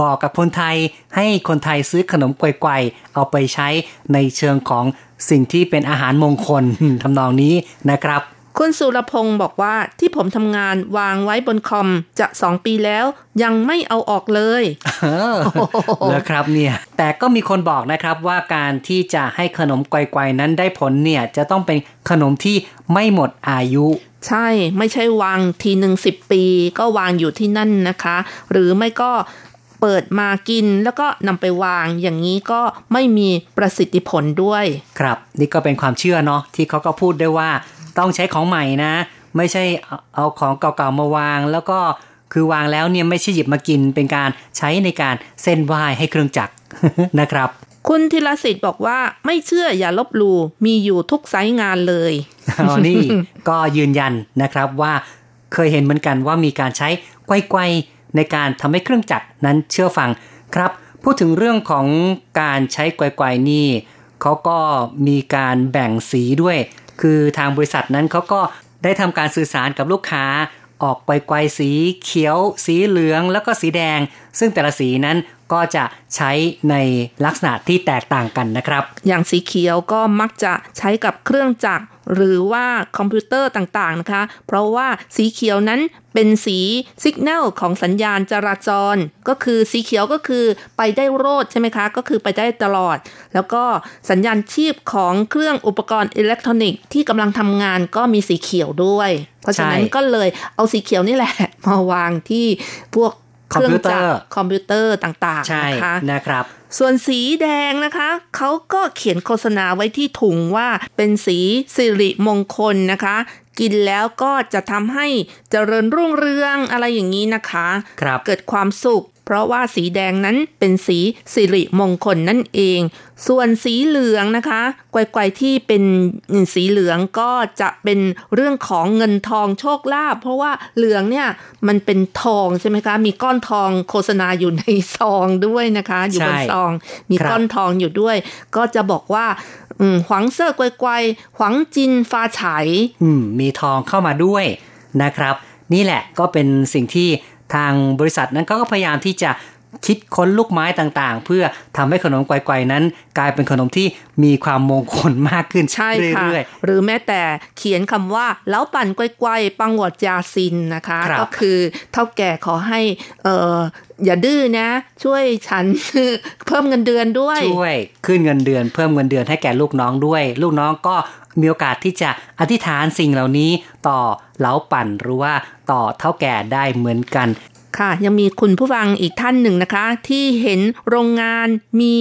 บอกกับคนไทย ให้คนไทยซื้อขนมไกวๆเอาไปใช้ในเชิงของสิ่งที่เป็นอาหารมงคลทำนองนี้นะครับ คุณสุรพงศ์บอกว่าที่ผมทำงานวางไว้บนคอมจะสองปีแล้ว ยังไม่เอาออกเลยเหรอครับเนี่ย แต่ก็มีคนบอกนะครับว่าการที่จะให้ขนมไกวๆนั้นได้ผลเนี่ย จะต้องเป็นขนมที่ไม่หมดอายุ ใช่ไม่ใช่วางทีหนึ่งสิบปี ก็วางอยู่ที่นั่นนะคะ หรือไม่ก็เปิดมากินแล้วก็นำไปวางอย่างนี้ก็ไม่มีประสิทธิผลด้วย ครับ นี่ก็เป็นความเชื่อเนาะที่เขาก็พูดได้ว่า ต้องใช้ของใหม่นะ ไม่ใช่เอาของเก่าๆมาวาง แล้วก็คือวางแล้วเนี่ยไม่ใช่หยิบมากินเป็นการใช้ในการเส้นไหว้ให้เครื่องจักรนะครับ คุณธีรสิทธิ์บอกว่าไม่เชื่ออย่าลบหลู่มีอยู่ทุกไซต์งานเลยอ๋อนี่ก็ยืนยันนะครับว่าเคยเห็นเหมือนกันว่ามีการใช้ไกวๆในการทำให้เครื่องจักรนั้นเชื่อฟังครับ พูดถึงเรื่องของการใช้ไกวๆนี่เขาก็มีการแบ่งสีด้วย คือทางบริษัทนั้นเขาก็ได้ทำการสื่อสารกับลูกค้า ออกไกวๆสีเขียว สีเหลืองแล้วก็สีแดง ซึ่งแต่ละสีนั้นก็จะใช้ในลักษณะที่แตกต่างกันนะครับ อย่างสีเขียวก็มักจะใช้กับเครื่องจักร หรือว่าคอมพิวเตอร์ต่างๆนะคะ เพราะว่าสีเขียวนั้นเป็นสีสัญญาณของสัญญาณจราจร ก็คือสีเขียวก็คือไปได้โรดใช่ไหมคะ ก็คือไปได้ตลอด แล้วก็สัญญาณชีพของเครื่องอุปกรณ์อิเล็กทรอนิกส์ที่กำลังทำงานก็มีสีเขียวด้วย เพราะฉะนั้นก็เลยเอาสีเขียวนี่แหละ มาวางที่พวก เครื่องจักรคอมพิวเตอร์ต่างๆนะคะนะครับ ส่วนสีแดงนะคะเขาก็เขียนโฆษณาไว้ที่ถุงว่าเป็นสีสิริมงคลนะคะ กินแล้วก็จะทำให้เจริญรุ่งเรืองอะไรอย่างนี้นะคะคเกิดความสุข เพราะว่าสีแดงนั้นเป็นสีสิริมงคลนั่นเอง ส่วนสีเหลืองนะคะไกวๆที่เป็นสีเหลืองก็จะเป็นเรื่องของเงินทองโชคลาภเพราะว่าเหลืองเนี่ยมันเป็นทองใช่ไหมคะ มีก้อนทองโฆษณาอยู่ในซองด้วยนะคะ อยู่บนซอง มีก้อนทองอยู่ด้วย ก็จะบอกว่าหวังเซอร์ไกวๆหวังจินฟ้าฉายมีทองเข้ามาด้วยนะครับ นี่แหละก็เป็นสิ่งที่ ทางบริษัทนั้นก็พยายามที่จะคิดค้นลูกไม้ต่างๆ เพื่อทำให้ขนมไกวๆนั้น กลายเป็นขนมที่มีความมงคลมากขึ้นใช่ค่ะหรือแม้แต่เขียนคำว่าเล้าปั่นไกวๆปังหวดยาซินนะคะคก็คือเท่าแก่ขอให้เอออย่าดื้อนะ ช่วยฉันเพิ่มเงินเดือนด้วยช่วยขึ้นเงินเดือน เพิ่มเงินเดือนให้แก่ลูกน้องด้วย ลูกน้องก็ มีโอกาสที่จะอธิษฐานสิ่งเหล่านี้ต่อเหลาปั่นหรือว่าต่อเท่าแก่ได้เหมือนกันค่ะยังมีคุณผู้ฟังอีกท่านหนึ่งนะคะ ที่เห็นโรงงานมี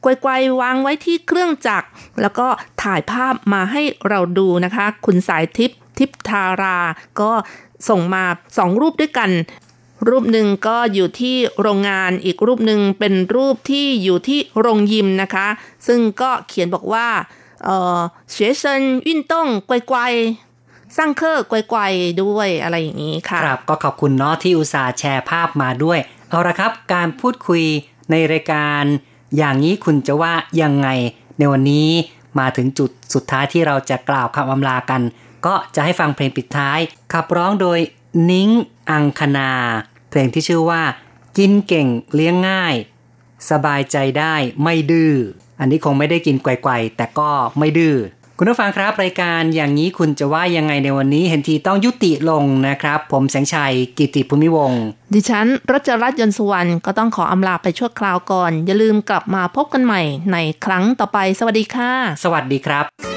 ไกวๆวางไว้ที่เครื่องจักร แล้วก็ถ่ายภาพมาให้เราดูนะคะ คุณสายทิพย์ทิพทารา ก็ส่งมาสองรูปด้วยกัน รูปหนึ่งก็อยู่ที่โรงงานอีกรูปหนึ่งเป็นรูปที่อยู่ที่โรงยิมนะคะ ซึ่งก็เขียนบอกว่า เอ่อ学生运动乖乖สร้างเครื่องไกวๆด้วยอะไรอย่างนี้ค่ะครับก็ขอบคุณเนาะที่อุตส่าห์แชร์ภาพมาด้วย เอาละครับ การพูดคุยในรายการ อย่างนี้คุณจะว่ายังไงในวันนี้มาถึงจุดสุดท้ายที่เราจะกล่าวคำอำลากัน ก็จะให้ฟังเพลงปิดท้าย ขับร้องโดยนิ้งอังคณาเพลงที่ชื่อว่า กินเก่งเลี้ยงง่าย สบายใจได้ไม่ดื้อ อันนี้คงไม่ได้กินไกวๆแต่ก็ไม่ดื้อคุณผู้ฟังครับรายการอย่างนี้คุณจะว่ายังไงในวันนี้เห็นทีต้องยุติลงนะครับ ผมแสงชัยกิติภูมิวงดิฉันรัชรัตน์ยนสุวรรณก็ต้องขออำลาไปชั่วคราวก่อน อย่าลืมกลับมาพบกันใหม่ในครั้งต่อไป สวัสดีค่ะ สวัสดีครับ